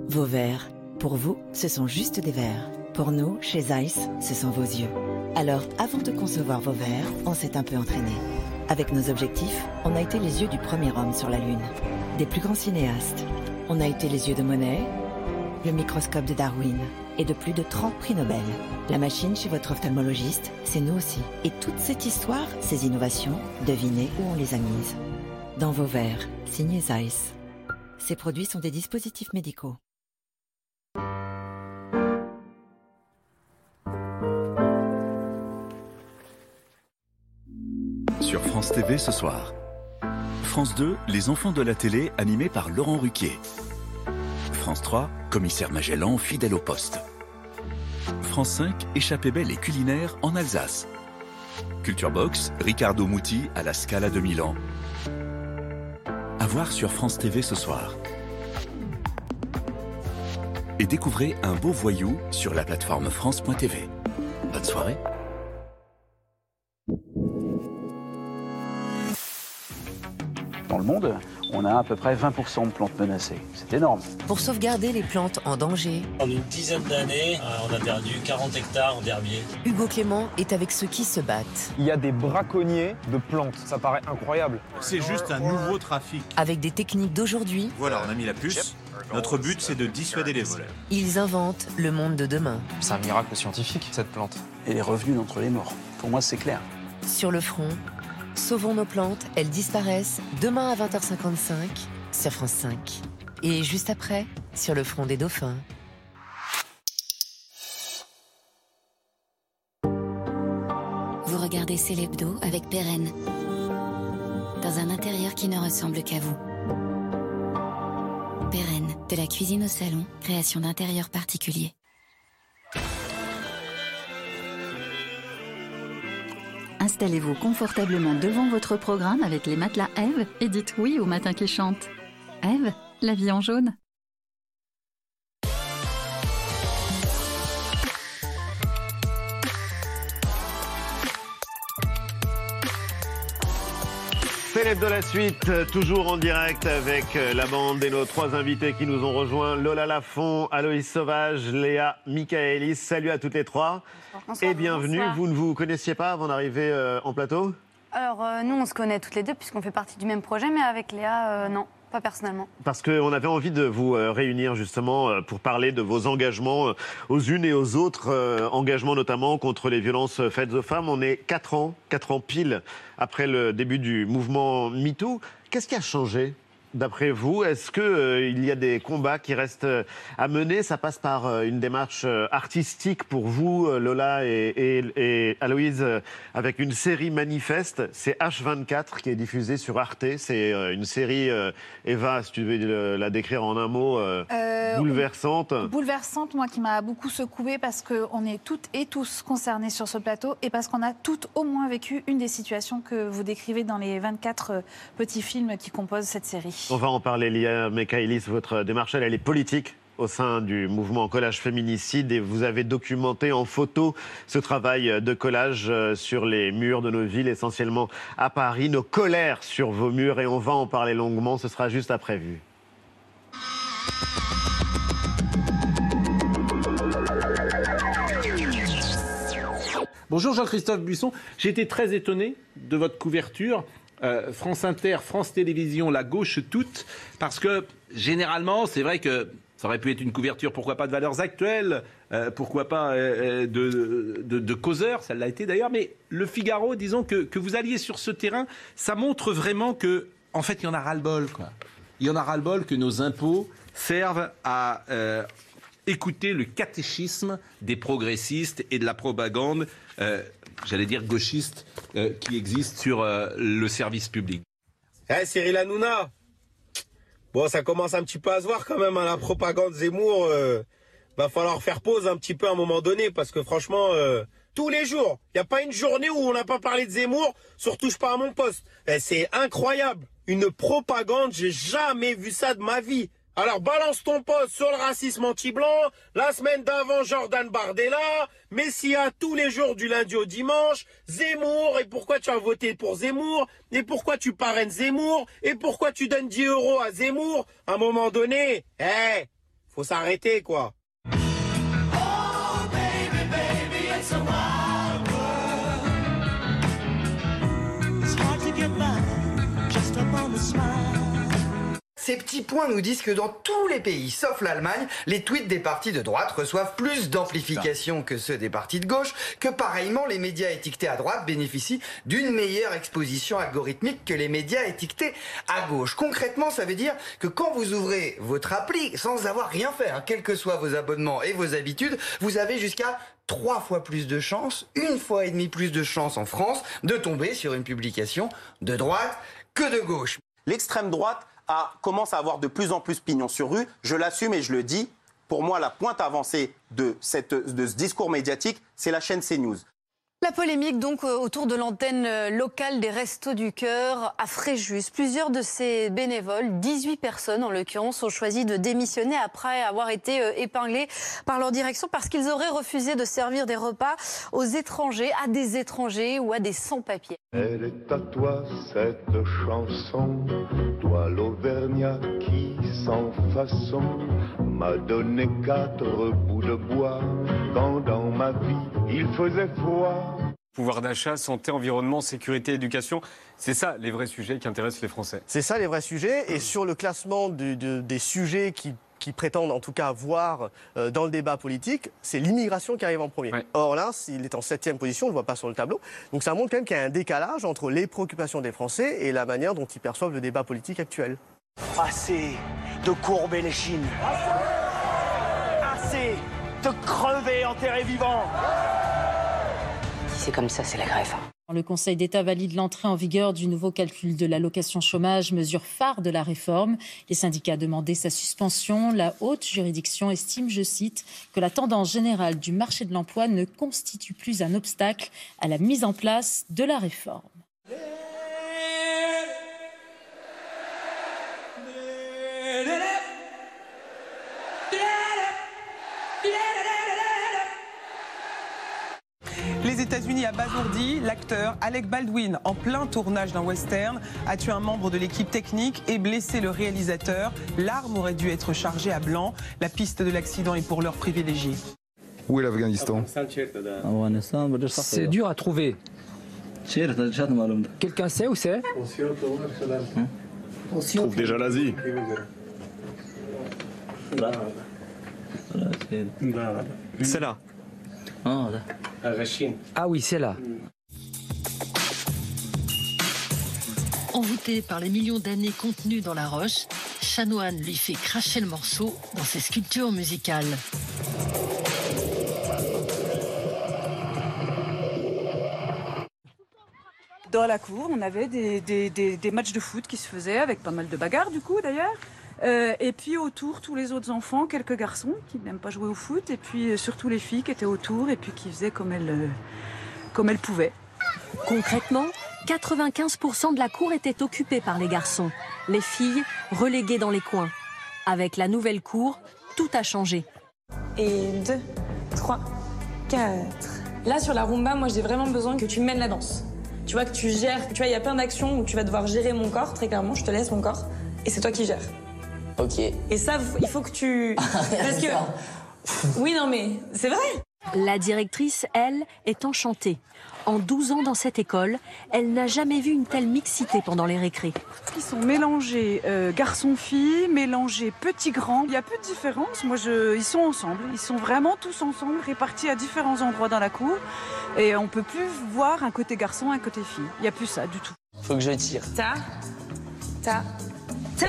Vos verres. Pour vous, ce sont juste des verres. Pour nous, chez Zeiss, ce sont vos yeux. Alors, avant de concevoir vos verres, on s'est un peu entraîné. Avec nos objectifs, on a été les yeux du premier homme sur la Lune, des plus grands cinéastes. On a été les yeux de Monet, le microscope de Darwin et de plus de 30 prix Nobel. La machine chez votre ophtalmologiste, c'est nous aussi. Et toute cette histoire, ces innovations, devinez où on les a mises. Dans vos verres, signé Zeiss. Ces produits sont des dispositifs médicaux. Sur France TV ce soir. France 2, Les enfants de la télé, animés par Laurent Ruquier. France 3, Commissaire Magellan, fidèle au poste. France 5, Échappée belle et culinaire en Alsace. Culture Box, Ricardo Muti à la Scala de Milan. À voir sur France TV ce soir. Et découvrez un beau voyou sur la plateforme France.tv. Bonne soirée. Dans le monde, on a à peu près 20% de plantes menacées. C'est énorme. Pour sauvegarder les plantes en danger, En une dizaine d'années, euh, on a perdu 40 hectares d'herbiers. Hugo Clément est avec ceux qui se battent. Il y a des braconniers de plantes. Ça paraît incroyable. C'est juste un nouveau trafic. Avec des techniques d'aujourd'hui, Voilà, on a mis la puce. Notre but, c'est de dissuader les voleurs. ils inventent le monde de demain. C'est un miracle scientifique, cette plante. Et est revenue d'entre les morts. Pour moi, c'est clair. Sur le front, sauvons nos plantes, elles disparaissent demain à 20h55 sur France 5. Et juste après, sur le front des dauphins. Vous regardez Célébdo avec Pérenne. Dans un intérieur qui ne ressemble qu'à vous. Pérenne, de la cuisine au salon, création d'intérieurs particuliers. Installez-vous confortablement devant votre programme avec les matelas Eve et dites oui au matin qui chante. Eve, la vie en jaune. Célèbre de la suite, toujours en direct avec euh, la bande et nos trois invités qui nous ont rejoints. Lola Lafont, Aloïs Sauvage, Léa Michaelis. Salut à toutes les trois. Bonsoir. et bienvenue. Bonsoir. Vous ne vous connaissiez pas avant d'arriver euh, en plateau? Alors, euh, nous, on se connaît toutes les deux puisqu'on fait partie du même projet, mais avec Léa, euh, non, pas personnellement. Parce qu'on avait envie de vous euh, réunir justement euh, pour parler de vos engagements euh, aux unes et aux autres, engagements notamment contre les violences faites aux femmes. On est quatre ans, quatre ans pile après le début du mouvement MeToo. Qu'est-ce qui a changé? D'après vous, est-ce qu'il y a des combats qui restent euh, à mener? Ça passe par euh, une démarche euh, artistique pour vous, euh, Lola et, et- et Aloïse, euh, avec une série manifeste. C'est H24 qui est diffusée sur Arte. C'est euh, une série, euh, Eva, si tu veux euh, la décrire en un mot, euh, Euh, bouleversante. Bouleversante, moi qui m'a beaucoup secouée parce qu'on est toutes et tous concernés sur ce plateau et parce qu'on a toutes au moins vécu une des situations que vous décrivez dans les 24 euh, petits films qui composent cette série. On va en parler, Lia Mekaïlis. Votre démarche, elle, est politique. au sein du mouvement Collage Féminicide et vous avez documenté en photo ce travail de collage euh, sur les murs de nos villes, essentiellement à Paris, nos colères sur vos murs et on va en parler longuement, ce sera juste après vue. Bonjour Jean-Christophe Buisson. J'ai été très étonné de votre couverture. Euh, France Inter, France Télévisions, la gauche toute, parce que généralement, c'est vrai que ça aurait pu être une couverture, pourquoi pas de valeurs actuelles, euh, pourquoi pas euh, de, de, causeurs, ça l'a été d'ailleurs, mais le Figaro, disons que, vous alliez sur ce terrain, ça montre vraiment que, en fait, il y en a ras-le-bol, quoi. Il y en a ras-le-bol que nos impôts servent à écouter le catéchisme des progressistes et de la propagande, j'allais dire gauchiste, euh, qui existe sur euh, le service public. Eh Cyril Hanouna Bon, ça commence un petit peu à se voir quand même, à la propagande Zemmour. Euh, va falloir faire pause un petit peu à un moment donné, parce que franchement, euh, tous les jours, il n'y a pas une journée où on n'a pas parlé de Zemmour, sur touche pas à mon poste. Eh, c'est incroyable. Une propagande, j'ai jamais vu ça de ma vie. Alors balance ton poste sur le racisme anti-blanc. La semaine d'avant, Jordan Bardella. Messia tous les jours du lundi au dimanche. Zemmour. Et pourquoi tu as voté pour Zemmour? Et pourquoi tu parraines Zemmour? Et pourquoi tu donnes 10 euros à Zemmour? À un moment donné, eh, faut s'arrêter quoi. Ces petits points nous disent que dans tous les pays, sauf l'Allemagne, les tweets des partis de droite reçoivent plus d'amplification que ceux des partis de gauche, que pareillement les médias étiquetés à droite bénéficient d'une meilleure exposition algorithmique que les médias étiquetés à gauche. Concrètement, ça veut dire que quand vous ouvrez votre appli sans avoir rien fait, hein, quels que soient vos abonnements et vos habitudes, vous avez jusqu'à trois fois plus de chances, une fois et demie plus de chances en France, de tomber sur une publication de droite que de gauche. L'extrême droite a, commence à avoir de plus en plus pignon sur rue. Je l'assume et je le dis. Pour moi, la pointe avancée de, cette, de ce discours médiatique, c'est la chaîne CNews. La polémique donc euh, autour de l'antenne euh, locale des Restos du Cœur à Fréjus. Plusieurs de ces bénévoles, 18 personnes en l'occurrence, ont choisi de démissionner après avoir été euh, épinglés par leur direction parce qu'ils auraient refusé de servir des repas aux étrangers, à des étrangers ou à des sans-papiers. Elle est à toi cette chanson, toi l'Auvergnat qui sans façon m'a donné quatre bouts de bois quand dans ma vie il faisait froid. Pouvoir d'achat, santé, environnement, sécurité, éducation, c'est ça les vrais sujets qui intéressent les Français. C'est ça les vrais sujets. Et sur le classement du- de- des sujets qui, qui prétendent en tout cas voir euh, dans le débat politique, c'est l'immigration qui arrive en premier. Or là, s'il est en septième position, on ne le voit pas sur le tableau. Donc ça montre quand même qu'il y a un décalage entre les préoccupations des Français et la manière dont ils perçoivent le débat politique actuel. Assez de courber les chines. Assez de crever enterré vivant. Si c'est comme ça, c'est la greffe. Le Conseil d'État valide l'entrée en vigueur du nouveau calcul de l'allocation chômage, mesure phare de la réforme. Les syndicats demandaient sa suspension. La haute juridiction estime, je cite, que la tendance générale du marché de l'emploi ne constitue plus un obstacle à la mise en place de la réforme. Les États-Unis abasourdis, l'acteur Alec Baldwin, en plein tournage d'un western, a tué un membre de l'équipe technique et blessé le réalisateur. L'arme aurait dû être chargée à blanc. La piste de l'accident est pour l'heure privilégiée. Où est l'Afghanistan? C'est dur à trouver. Quelqu'un sait où c'est? Trouve déjà l'Asie. C'est là. Ah oui, c'est là. Envoûté par les millions d'années contenues dans la roche, Chanoine lui fait cracher le morceau dans ses sculptures musicales. Dans la cour, on avait des, des- des- des matchs de foot qui se faisaient avec pas mal de bagarres du coup d'ailleurs. Euh, et puis autour, tous les autres enfants, quelques garçons qui n'aiment pas jouer au foot, et puis euh, surtout les filles qui étaient autour et puis qui faisaient comme elles, euh, comme elles pouvaient. Concrètement, 95% de la cour était occupée par les garçons, les filles reléguées dans les coins. Avec la nouvelle cour, tout a changé. Et deux, trois, quatre. Là, sur la rumba, moi, j'ai vraiment besoin que tu mènes la danse. Tu vois, que tu gères. Tu vois, il y a plein d'actions où tu vas devoir gérer mon corps, très clairement. Je te laisse mon corps. Et c'est toi qui gères. Ok. Et ça, il faut que tu. Parce que. Oui, non, mais c'est vrai. La directrice, elle, est enchantée. En 12 ans dans cette école, elle n'a jamais vu une telle mixité pendant les récrés. Ils sont mélangés euh, garçons-filles, mélangés petits-grands. Il y a peu de différence. Moi, je... ils sont ensemble. Ils sont vraiment tous ensemble, répartis à différents endroits dans la cour. Et on peut plus voir un côté garçon, un côté fille. Il n'y a plus ça du tout. Faut que je tire. Ta, ta, ta.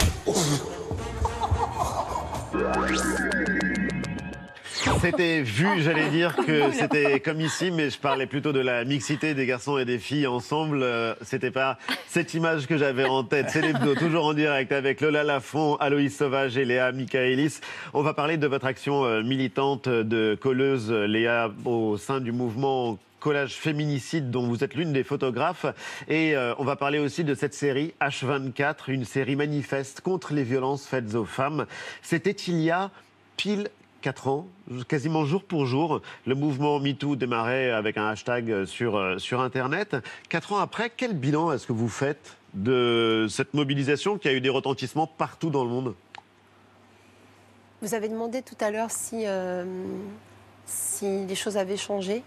C'était vu, j'allais dire que c'était comme ici, mais je parlais plutôt de la mixité des garçons et des filles ensemble. Euh, C'était pas cette image que j'avais en tête. C'est l'hebdo, toujours en direct avec Lola Lafont, Aloïs Sauvage et Léa Michaelis. On va parler de votre action euh, militante de colleuse, Léa, au sein du mouvement collage féminicide dont vous êtes l'une des photographes. Et euh, on va parler aussi de cette série H24, une série manifeste contre les violences faites aux femmes. C'était il y a pile 4 ans, quasiment jour pour jour. Le mouvement MeToo démarrait avec un hashtag sur, euh, sur Internet. 4 ans après, quel bilan est-ce que vous faites de cette mobilisation qui a eu des retentissements partout dans le monde? Vous avez demandé tout à l'heure si, euh, si les choses avaient changé.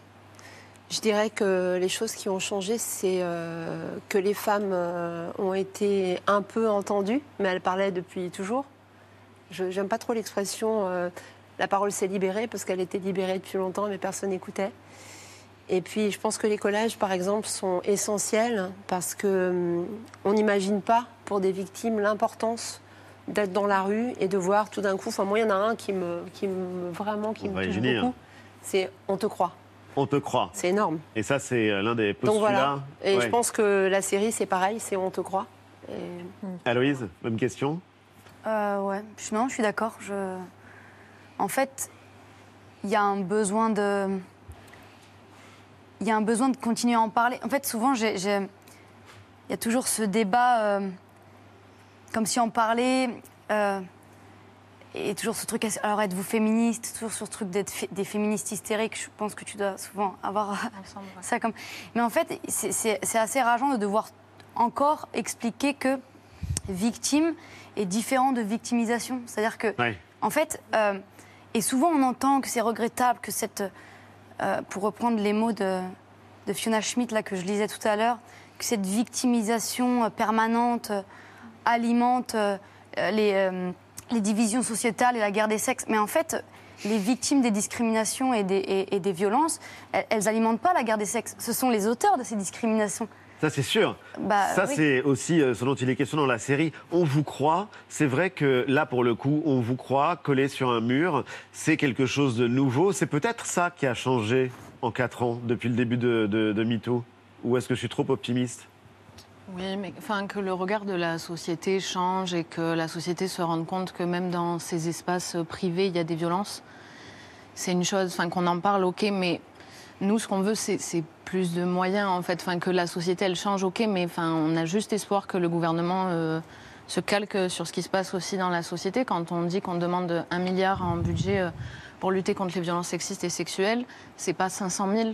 Je dirais que les choses qui ont changé, c'est euh, que les femmes euh, ont été un peu entendues, mais elles parlaient depuis toujours. Je n'aime pas trop l'expression euh, la parole s'est libérée, parce qu'elle était libérée depuis longtemps, mais personne n'écoutait. Et puis, je pense que les collages, par exemple, sont essentiels parce que hum, on n'imagine pas pour des victimes l'importance d'être dans la rue et de voir tout d'un coup. Enfin, moi, il y en a un qui me, qui me vraiment qui On me touche beaucoup. C'est on te croit. On te croit. C'est énorme. Et ça, c'est euh, l'un des postulats. Donc voilà. Et Ouais. je pense que la série, c'est pareil, c'est on te croit. Et- Aloïse, même question Euh, ouais, je, non, je suis d'accord. Je... En fait, il y a un besoin de. Il y a un besoin de continuer à en parler. En fait, souvent, Il y a toujours ce débat, euh, comme si on parlait. euh, et toujours ce truc, alors êtes-vous féministe? Toujours sur ce truc d'être fé- des féministes hystériques. Je pense que tu dois souvent avoir ça comme. Mais en fait, c'est- assez rageant de devoir encore expliquer que victime est différent de victimisation. C'est-à-dire que, en fait, euh, et souvent on entend que c'est regrettable que cette, euh, pour reprendre les mots de, de Fiona Schmidt là que je lisais tout à l'heure, que cette victimisation euh, permanente alimente les, euh, les divisions sociétales et la guerre des sexes. Mais en fait, les victimes des discriminations et des, et- et des violences, elles, elles alimentent pas la guerre des sexes. Ce sont les auteurs de ces discriminations. Ça, c'est sûr. Bah, ça, oui. c'est aussi euh, ce dont il est question dans la série. On vous croit. C'est vrai que là, pour le coup, on vous croit, collé sur un mur. C'est quelque chose de nouveau. C'est peut-être ça qui a changé en quatre ans, depuis le début de, de, de MeToo. Ou est-ce que je suis trop optimiste? Oui, mais enfin, que le regard de la société change et que la société se rende compte que même dans ces espaces privés, il y a des violences, c'est une chose. Enfin, qu'on en parle, ok, mais nous, ce qu'on veut, c'est plus de moyens, en fait. Enfin, que la société, elle change, ok, mais on a juste espoir que le gouvernement euh, se calque sur ce qui se passe aussi dans la société. Quand on dit qu'on demande un milliard en budget euh, pour lutter contre les violences sexistes et sexuelles, c'est pas 500 000.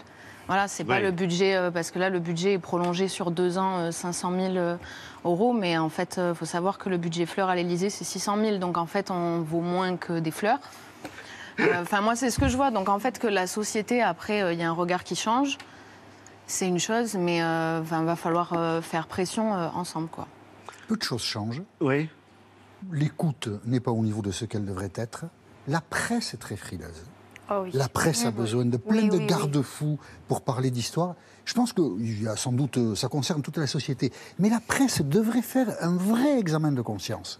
Voilà, c'est pas le budget, euh, parce que là, le budget est prolongé sur deux ans, euh, 500 000 euh, euros, mais en fait, il faut savoir que le budget fleurs à l'Élysée, c'est 600 000, donc en fait, on vaut moins que des fleurs. Euh, Enfin, moi, c'est ce que je vois. Donc, en fait, que la société, après, euh, il y a un regard qui change, c'est une chose, mais il va falloir euh, faire pression euh, ensemble, quoi. Peu de choses changent. Oui. L'écoute n'est pas au niveau de ce qu'elle devrait être. La presse est très frileuse. Oui. La presse a Mhm. besoin de Oui, plein de oui, garde-fous pour parler d'histoire. Je pense que il y a sans doute, euh, ça concerne toute la société. Mais la presse devrait faire un vrai examen de conscience.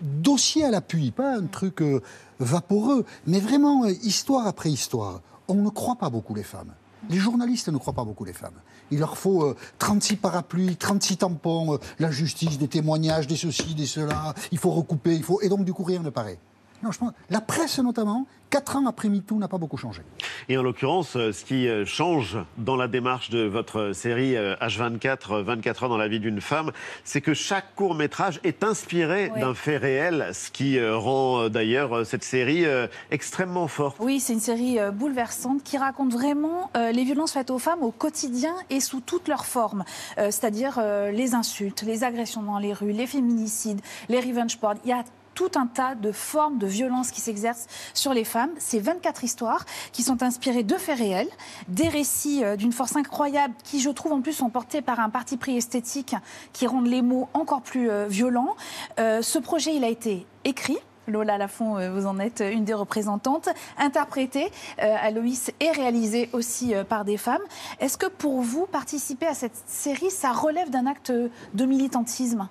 Dossier à l'appui, pas un truc euh, vaporeux, mais vraiment euh, histoire après histoire. On ne croit pas beaucoup les femmes. Les journalistes ne croient pas beaucoup les femmes. Il leur faut euh, 36 parapluies, 36 tampons, la justice, des témoignages, des ceci, des cela. Il faut recouper, il faut... Et donc, du coup, rien ne paraît. Non, je pense, la presse notamment, quatre ans après MeToo, n'a pas beaucoup changé. Et en l'occurrence, euh, ce qui euh, change dans la démarche de votre série euh, H24, 24 heures dans la vie d'une femme, c'est que chaque court métrage est inspiré Ouais. d'un fait réel, ce qui rend d'ailleurs cette série extrêmement forte. Oui, c'est une série bouleversante qui raconte vraiment les violences faites aux femmes au quotidien et sous toutes leurs formes. C'est-à-dire les insultes, les agressions dans les rues, les féminicides, les revenge porn. Il y a tout un tas de formes de violence qui s'exercent sur les femmes. C'est 24 histoires qui sont inspirées de faits réels, des récits euh, d'une force incroyable qui, je trouve, en plus sont portés par un parti pris esthétique qui rendent les mots encore plus euh, violents. Euh, ce projet, il a été écrit. Lola Lafont, vous en êtes une des représentantes, interprété, euh, Aloïs, et réalisé aussi par des femmes. Est-ce que pour vous, participer à cette série, ça relève d'un acte de militantisme?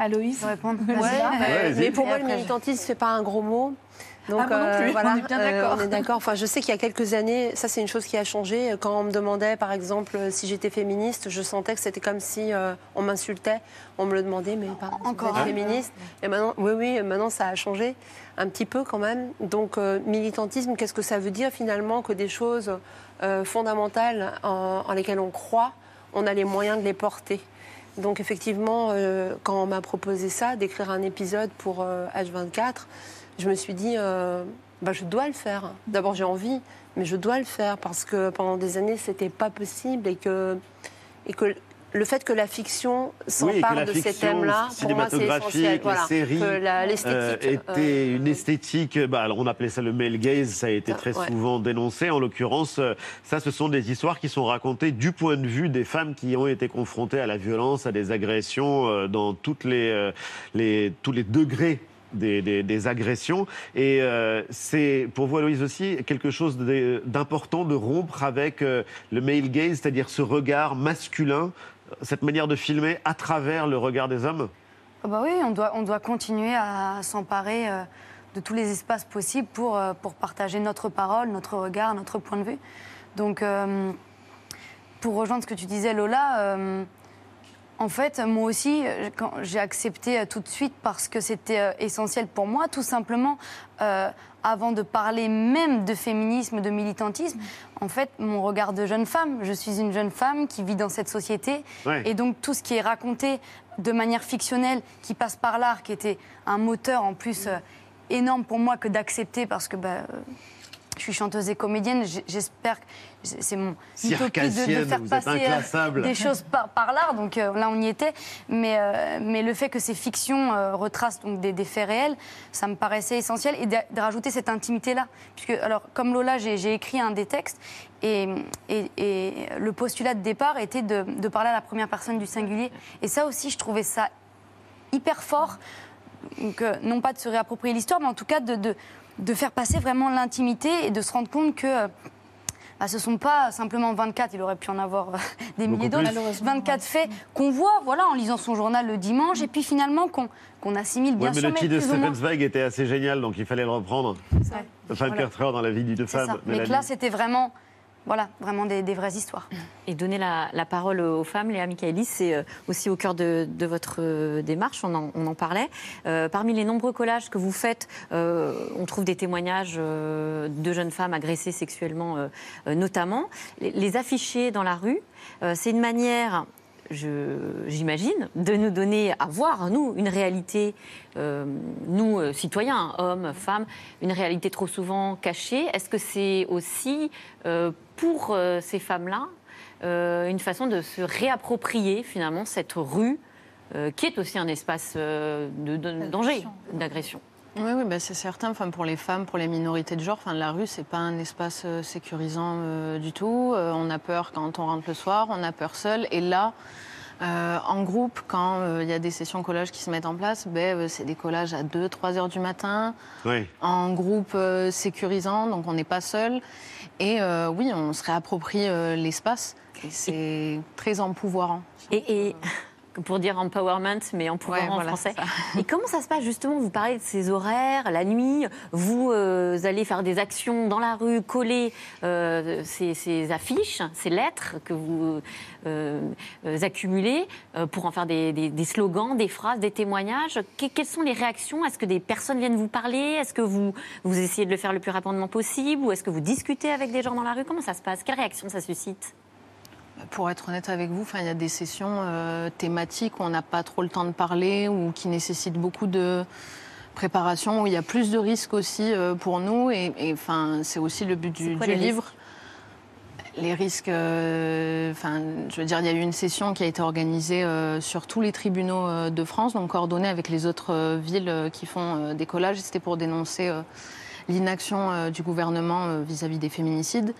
Aloïs répondre. Ouais, euh, mais pour moi, le militantisme, c'est pas un gros mot. Donc, Ah, moi non plus, voilà, on est bien euh, d'accord. on est d'accord. Enfin, je sais qu'il y a quelques années, ça c'est une chose qui a changé. Quand on me demandait, par exemple, si j'étais féministe, je sentais que c'était comme si euh, on m'insultait. On me le demandait, mais pardon, Encore vous êtes un. féministe. Et maintenant, oui, oui, maintenant ça a changé un petit peu quand même. Donc, euh, militantisme, qu'est-ce que ça veut dire finalement que des choses euh, fondamentales en, en lesquelles on croit, on a les moyens de les porter? Donc effectivement, euh, quand on m'a proposé ça, d'écrire un épisode pour euh, H24, je me suis dit, euh, bah, je dois le faire. D'abord, j'ai envie, mais je dois le faire parce que pendant des années, c'était pas possible et que le fait que la fiction Oui, s'empare la de ces thèmes-là, pour moi, c'est essentiel. Voilà. euh, l'esthétique. était euh, une esthétique, bah, alors on appelait ça le male gaze, ça a été très ouais. souvent dénoncé. En l'occurrence, euh, ça, ce sont des histoires qui sont racontées du point de vue des femmes qui ont été confrontées à la violence, à des agressions euh, dans toutes les, les, tous les degrés. Des, des- des agressions. Et euh, c'est, pour vous, Aloïse aussi, quelque chose d'important de rompre avec euh, le male gaze, c'est-à-dire ce regard masculin, cette manière de filmer à travers le regard des hommes Ah bah oui, on doit, on doit continuer à s'emparer euh, de tous les espaces possibles pour, euh, pour partager notre parole, notre regard, notre point de vue. Donc, euh, pour rejoindre ce que tu disais, Lola, en fait, moi aussi, quand j'ai accepté euh, tout de suite parce que c'était euh, essentiel pour moi, tout simplement, euh, avant de parler même de féminisme, de militantisme, en fait, mon regard de jeune femme, je suis une jeune femme qui vit dans cette société, Ouais. et donc tout ce qui est raconté de manière fictionnelle, qui passe par l'art, qui était un moteur en plus euh, énorme pour moi que d'accepter, parce que bah, euh, je suis chanteuse et comédienne, j'espère que c'est mon utopie de, de faire passer euh, des choses par, par l'art, donc euh, là on y était, mais, euh, mais le fait que ces fictions euh, retracent donc des, des faits réels, ça me paraissait essentiel, et de, de rajouter cette intimité-là, puisque alors comme Lola, j'ai j'ai écrit un des textes, et, et- et le postulat de départ était de, de parler à la première personne du singulier, et ça aussi je trouvais ça hyper fort, donc, euh, non pas de se réapproprier l'histoire, mais en tout cas de, de, de faire passer vraiment l'intimité et de se rendre compte que euh, bah, ce ne sont pas simplement 24, il aurait pu en avoir euh, des milliers d'autres, plus. 24 faits qu'on voit voilà, en lisant son journal le dimanche, et puis finalement qu'on qu'on assimile bien Ouais, mais sûr, le titre de. Stephen Zweig était assez génial, donc il fallait le reprendre. Ouais. 24 heures dans la vie d'une femme. Mais que Mélanie. là, c'était vraiment, voilà, vraiment des, vraies histoires. Et donner la, parole aux femmes, Léa Michaelis, c'est euh, aussi au cœur de, votre euh, démarche, on en, parlait. Euh, parmi les nombreux collages que vous faites, on trouve des témoignages de jeunes femmes agressées sexuellement notamment. Les, afficher dans la rue, c'est une manière... J'imagine, de nous donner à voir, nous, une réalité, nous, citoyens, hommes, femmes, une réalité trop souvent cachée. Est-ce que c'est aussi, pour euh, ces femmes-là, euh, une façon de se réapproprier finalement cette rue euh, qui est aussi un espace euh, de, de danger, d'agression. Oui, oui bah, c'est certain. Enfin, pour les femmes, pour les minorités de genre, enfin, la rue, c'est pas un espace sécurisant euh, du tout. Euh, on a peur quand on rentre le soir, on a peur seul. Et là, euh, en groupe, quand euh, il y a des sessions collages qui se mettent en place, ben, euh, c'est des collages à 2-3 heures du matin, Oui. en groupe euh, sécurisant, donc on n'est pas seul. Et euh, oui, on se réapproprie euh, l'espace. Et c'est très empouvoirant. Et, et pour dire empowerment, mais en pouvoir Ouais, en voilà, français. Et comment ça se passe justement Vous parlez de ces horaires, la nuit, vous euh, allez faire des actions dans la rue, coller euh, ces, ces affiches, ces lettres que vous euh, accumulez pour en faire des, des- des slogans, des phrases, des témoignages. Que- quelles sont les réactions? Est-ce que des personnes viennent vous parler? Est-ce que vous, vous essayez de le faire le plus rapidement possible? Ou est-ce que vous discutez avec des gens dans la rue? Comment ça se passe? Quelle réaction ça suscite? Pour être honnête avec vous, il y a des sessions euh, thématiques où on n'a pas trop le temps de parler ou qui nécessitent beaucoup de préparation, où il y a plus de risques aussi euh, pour nous. Et, c'est aussi le but du, quoi du les livre. Les risques, euh, enfin, je veux dire, il y a eu une session qui a été organisée sur tous les tribunaux de France, donc coordonnée avec les autres villes qui font des collages. C'était pour dénoncer l'inaction du gouvernement vis-à-vis des féminicides.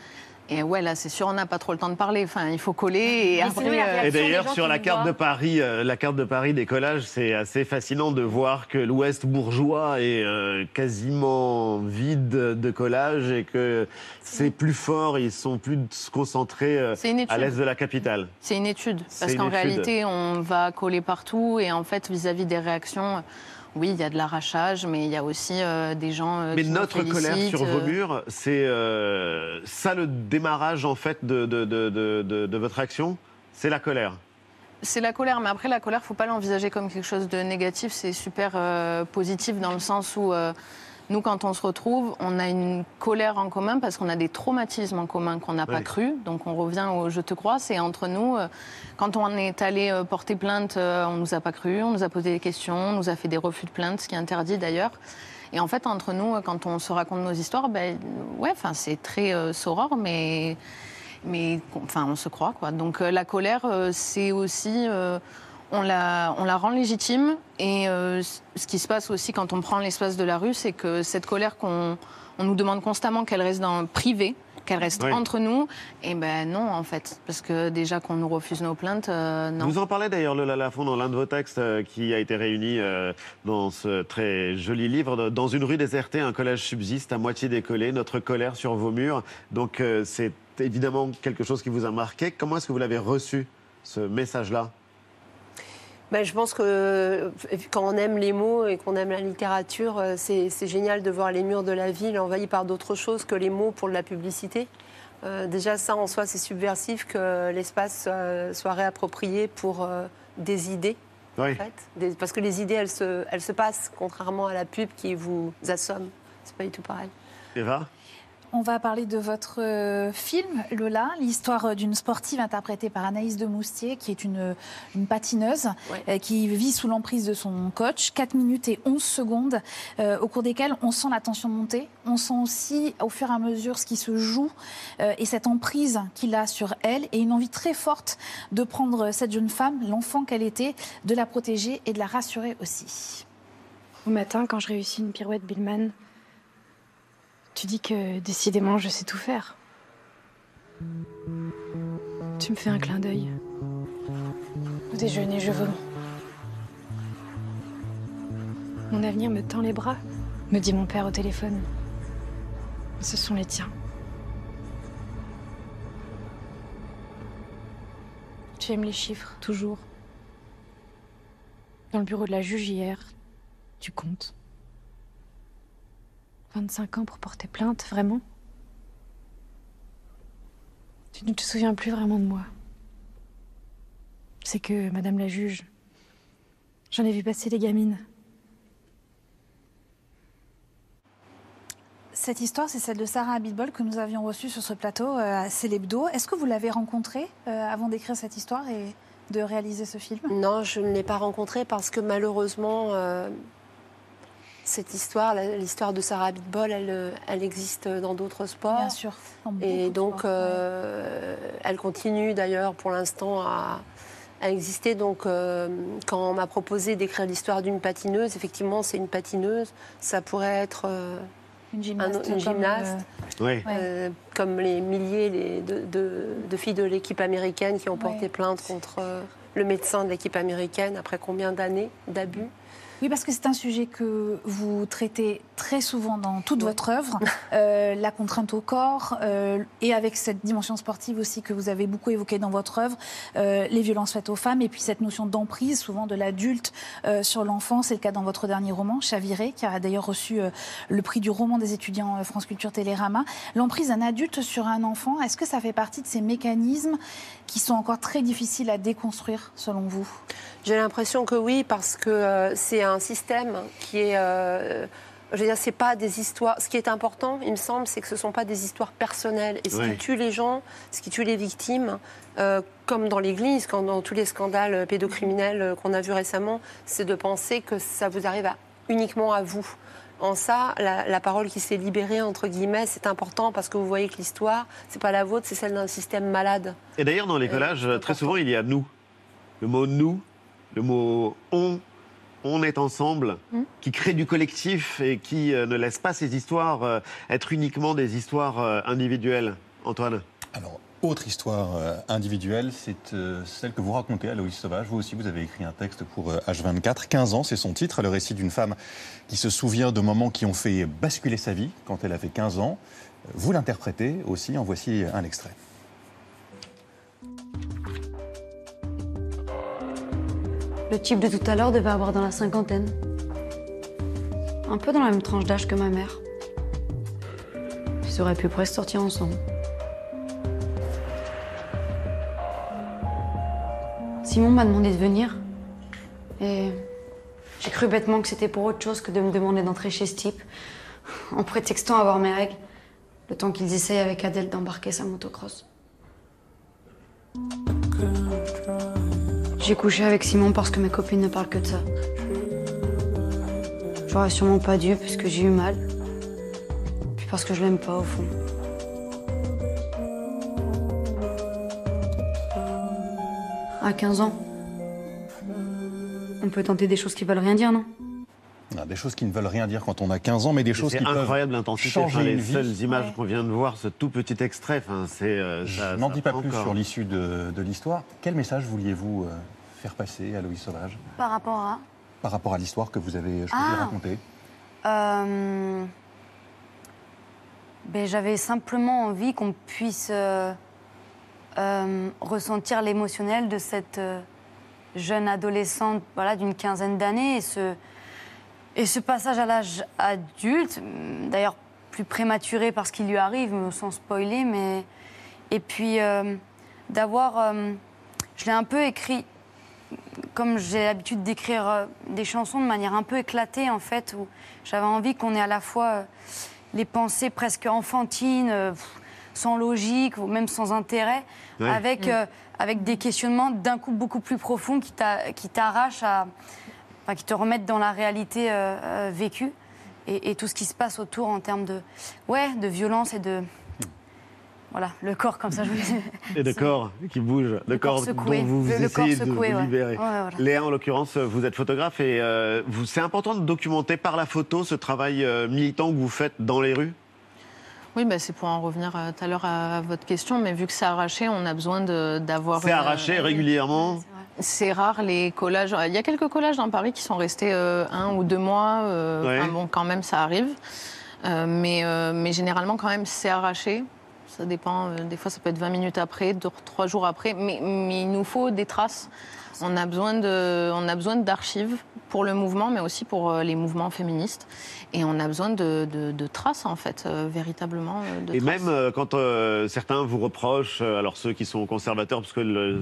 Et ouais, là, c'est sûr, on n'a pas trop le temps de parler. Enfin, il faut coller et euh, Et des d'ailleurs, sur la carte voient. de Paris, euh, la carte de Paris des collages, c'est assez fascinant de voir que l'Ouest bourgeois est euh, quasiment vide de collages et que c'est plus fort, ils sont plus concentrés euh, à l'est de la capitale. C'est une étude. Parce qu'en réalité, on va coller partout. Et en fait, vis-à-vis des réactions, oui, il y a de l'arrachage, mais il y a aussi euh, des gens. euh, Mais qui notre colère sur vos euh, murs, c'est euh, ça le démarrage en fait de, de, votre action? C'est la colère? C'est la colère, mais après, la colère, faut pas l'envisager comme quelque chose de négatif. C'est super positif dans le sens où. Nous, quand on se retrouve, on a une colère en commun parce qu'on a des traumatismes en commun qu'on n'a pas cru. Donc on revient au je te crois. C'est entre nous. euh, Quand on est allé euh, porter plainte, euh, on nous a pas cru, on nous a posé des questions, on nous a fait des refus de plainte, ce qui est interdit d'ailleurs. Et en fait, entre nous, quand on se raconte nos histoires, ben, ouais, enfin, c'est très euh, soror, mais, mais enfin, on se croit, quoi. Donc euh, la colère, euh, c'est aussi, on la, on la rend légitime. Et euh, ce qui se passe aussi quand on prend l'espace de la rue, c'est que cette colère qu'on on nous demande constamment qu'elle reste dans le privé, qu'elle reste Oui. entre nous, et ben non, en fait, parce que déjà qu'on nous refuse nos plaintes, euh, non. Vous en parlez d'ailleurs, Lola Lafont, dans l'un de vos textes euh, qui a été réuni euh, dans ce très joli livre. Dans une rue désertée, un collège subsiste, à moitié décollé, notre colère sur vos murs. Donc c'est évidemment quelque chose qui vous a marqué. Comment est-ce que vous l'avez reçu, ce message-là? Ben, je pense que euh, quand on aime les mots et qu'on aime la littérature, euh, c'est c'est génial de voir les murs de la ville envahis par d'autres choses que les mots pour de la publicité. Euh, déjà, ça en soi, c'est subversif que l'espace soit, soit réapproprié pour euh, des idées. Oui. en fait. Des- parce que les idées, elles se, elles se passent, contrairement à la pub qui vous assomme. C'est pas du tout pareil. Eva? On va parler de votre euh, film, Lola, l'histoire euh, d'une sportive interprétée par Anaïs de Moustier, qui est une, une patineuse, euh, qui vit sous l'emprise de son coach. 4 minutes et 11 secondes, euh, au cours desquelles on sent la tension monter. On sent aussi, au fur et à mesure, ce qui se joue euh, et cette emprise qu'il a sur elle, et une envie très forte de prendre cette jeune femme, l'enfant qu'elle était, de la protéger et de la rassurer aussi. Au matin, quand je réussis une pirouette Billman, tu dis que décidément je sais tout faire. Tu me fais un clin d'œil. Au déjeuner, je vomis. Mon avenir me tend les bras, me dit mon père au téléphone. Ce sont les tiens. Tu aimes les chiffres, toujours. Dans le bureau de la juge hier, tu comptes. 25 ans pour porter plainte, vraiment Tu ne te souviens plus vraiment de moi. C'est que, Madame la juge, j'en ai vu passer des gamines. Cette histoire, c'est celle de Sarah Abitbol que nous avions reçue sur ce plateau euh, à Célébdo. Est-ce que vous l'avez rencontrée euh, avant d'écrire cette histoire et de réaliser ce film? Non, je ne l'ai pas rencontrée parce que malheureusement, euh, cette histoire, l'histoire de Sarah Abitbol, elle, euh, elle existe dans d'autres sports. Bien sûr. Et donc, sports, euh, elle continue d'ailleurs pour l'instant à, à exister. Donc, euh, quand on m'a proposé d'écrire l'histoire d'une patineuse, effectivement, c'est une patineuse. Ça pourrait être euh, Une un- gymnaste. une comme, gymnaste. Oui. Euh, comme les milliers les- de, de- de filles de l'équipe américaine qui ont porté Ouais. plainte contre euh, le médecin de l'équipe américaine après combien d'années d'abus Oui, parce que c'est un sujet que vous traitez très souvent dans toute votre œuvre, euh, la contrainte au corps, euh, et avec cette dimension sportive aussi que vous avez beaucoup évoquée dans votre œuvre, euh, les violences faites aux femmes, et puis cette notion d'emprise, souvent de l'adulte sur l'enfant. C'est le cas dans votre dernier roman, Chaviré, qui a d'ailleurs reçu le prix du roman des étudiants France Culture Télérama. L'emprise d'un adulte sur un enfant, est-ce que ça fait partie de ces mécanismes qui sont encore très difficiles à déconstruire, selon vous? J'ai l'impression que oui, parce que c'est un système qui est. euh, je veux dire, c'est pas des histoires. Ce qui est important, il me semble, c'est que ce sont pas des histoires personnelles. Et ce qui tue les gens, ce qui tue les victimes, euh, comme dans l'Église, quand dans tous les scandales pédocriminels euh, qu'on a vus récemment, c'est de penser que ça vous arrive à- uniquement à vous. En ça, la, la parole qui s'est libérée entre guillemets, c'est important parce que vous voyez que l'histoire, c'est pas la vôtre, c'est celle d'un système malade. Et d'ailleurs, dans les collages, très souvent, il y a nous. Le mot nous, le mot on, on est ensemble, Hmm. qui crée du collectif et qui euh, ne laisse pas ces histoires euh, être uniquement des histoires euh, individuelles. Antoine Alors, autre histoire individuelle, c'est celle que vous racontez, Aloïs Sauvage. Vous aussi, vous avez écrit un texte pour euh, H24. 15 ans, c'est son titre, le récit d'une femme qui se souvient de moments qui ont fait basculer sa vie quand elle avait 15 ans. Vous l'interprétez aussi, en voici un extrait. Le type de tout à l'heure devait avoir dans la cinquantaine. Un peu dans la même tranche d'âge que ma mère. Ils auraient pu presque sortir ensemble. Simon m'a demandé de venir. Et j'ai cru bêtement que c'était pour autre chose que de me demander d'entrer chez ce type, en prétextant avoir mes règles, le temps qu'ils essayent avec Adèle d'embarquer sa motocross. J'ai couché avec Simon parce que mes copines ne parlent que de ça. J'aurais sûrement pas dû puisque j'ai eu mal. Puis parce que je l'aime pas au fond. À 15 ans, on peut tenter des choses qui veulent rien dire, non? Ah, Des choses qui ne veulent rien dire quand on a 15 ans, mais des choses qui peuvent incroyable l'intensité. changer Enfin, les une vie. seules images qu'on vient de voir, ce tout petit extrait, enfin, c'est. euh, Je n'en dis pas plus sur l'issue de, de l'histoire. Quel message vouliez-vous euh, faire passer à Louis Sauvage Par rapport à par rapport à l'histoire que vous avez choisi de Ah. raconter Euh, ben, J'avais simplement envie qu'on puisse euh, euh, ressentir l'émotionnel de cette jeune adolescente voilà, d'une quinzaine d'années et ce, et ce passage à l'âge adulte, hum, d'ailleurs plus prématuré parce qu'il lui arrive, sans spoiler, mais. Et puis d'avoir. je l'ai un peu écrit comme j'ai l'habitude d'écrire euh, des chansons de manière un peu éclatée, en fait, où j'avais envie qu'on ait à la fois euh, les pensées presque enfantines, euh, sans logique, ou même sans intérêt, Ouais. avec, Mm. euh, avec des questionnements d'un coup beaucoup plus profonds qui t'a- qui t'arrachent à. Enfin, qui te remettent dans la réalité euh, vécue et, et tout ce qui se passe autour en termes de, ouais, de violence et de. Voilà, le corps comme ça, je voulais. Et de corps qui bougent, de corps corps secoué. dont vous Le- le corps essayez de secoué, vous ouais. libérer. Ouais, voilà. Léa, en l'occurrence, vous êtes photographe et euh, vous- c'est important de documenter par la photo ce travail euh, militant que vous faites dans les rues? Oui, bah, c'est pour en revenir euh, tout à l'heure à votre question, mais vu que c'est arraché, on a besoin de- d'avoir. C'est arraché régulièrement? C'est rare les collages. Il y a quelques collages dans Paris qui sont restés euh, un ou deux mois. euh, Ouais. enfin bon, quand même, ça arrive. Euh, mais, euh, mais généralement, quand même, c'est arraché. Ça dépend. euh, des fois, ça peut être 20 minutes après, deux, trois jours après. Mais, mais il nous faut des traces. On a besoin de, on a besoin d'archives pour le mouvement, mais aussi pour euh, les mouvements féministes. Et on a besoin de, de- de traces, en fait, euh, véritablement. euh, de Et traces. même quand euh, certains vous reprochent, alors ceux qui sont conservateurs, parce que le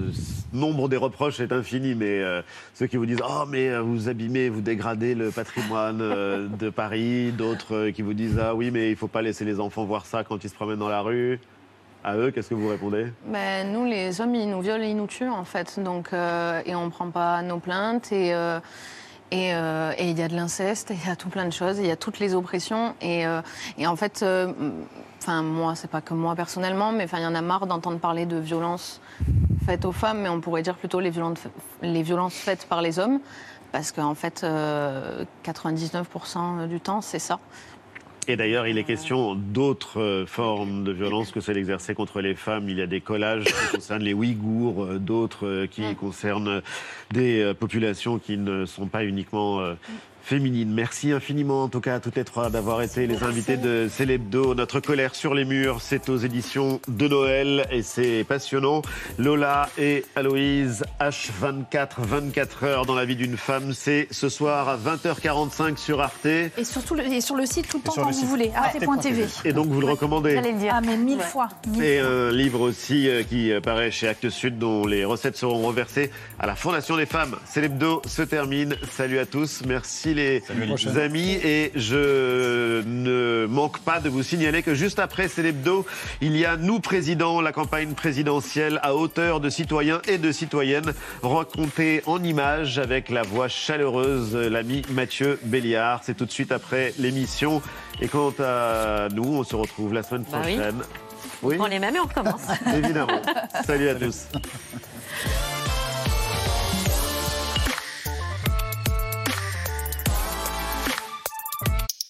nombre des reproches est infini, mais euh, ceux qui vous disent Oh, mais vous abîmez, vous dégradez le patrimoine de Paris, d'autres qui vous disent Ah oui, mais il ne faut pas laisser les enfants voir ça quand ils se promènent dans la rue. À eux, qu'est-ce que vous répondez? Ben, nous, les hommes, ils nous violent et ils nous tuent, en fait. Donc, euh, et on ne prend pas nos plaintes. Et euh, euh, et il y a de l'inceste, il y a tout plein de choses, il y a toutes les oppressions. Et, et en fait, enfin, moi, c'est pas que moi personnellement, mais il y en a marre d'entendre parler de violences faites aux femmes, mais on pourrait dire plutôt les violences, les violences faites par les hommes. Parce qu'en fait, euh, 99% du temps, c'est ça. Et d'ailleurs, il est question d'autres euh, formes de violence que celle exercée contre les femmes. Il y a des collages qui concernent les Ouïghours, euh, d'autres euh, qui concernent des populations qui ne sont pas uniquement féminine. Merci infiniment, en tout cas, à toutes les trois d'avoir été les invités de Célébdo. Notre colère sur les murs, c'est aux éditions de Noël et c'est passionnant. Lola et Aloïse, H24, 24 heures dans la vie d'une femme, c'est ce soir à 20h45 sur Arte. Et, surtout le, et sur le site tout le temps quand le vous site voulez, arte.tv. Et donc, vous le recommandez J'allais le dire. Ah, mais mille fois. mille Et fois. un livre aussi euh, qui euh, paraît chez Actes Sud dont les recettes seront reversées à la Fondation des femmes. C'est l'hebdo se termine. Salut à tous. Merci les amis. Et je ne manque pas de vous signaler que juste après C'est l'hebdo, il y a Nous Président, la campagne présidentielle à hauteur de citoyens et de citoyennes, racontée en images avec la voix chaleureuse de l'ami Mathieu Béliard. C'est tout de suite après l'émission. Et quant à nous, on se retrouve la semaine Bah oui. prochaine. Oui. On les mêmes et on recommence. Évidemment. Salut à tous.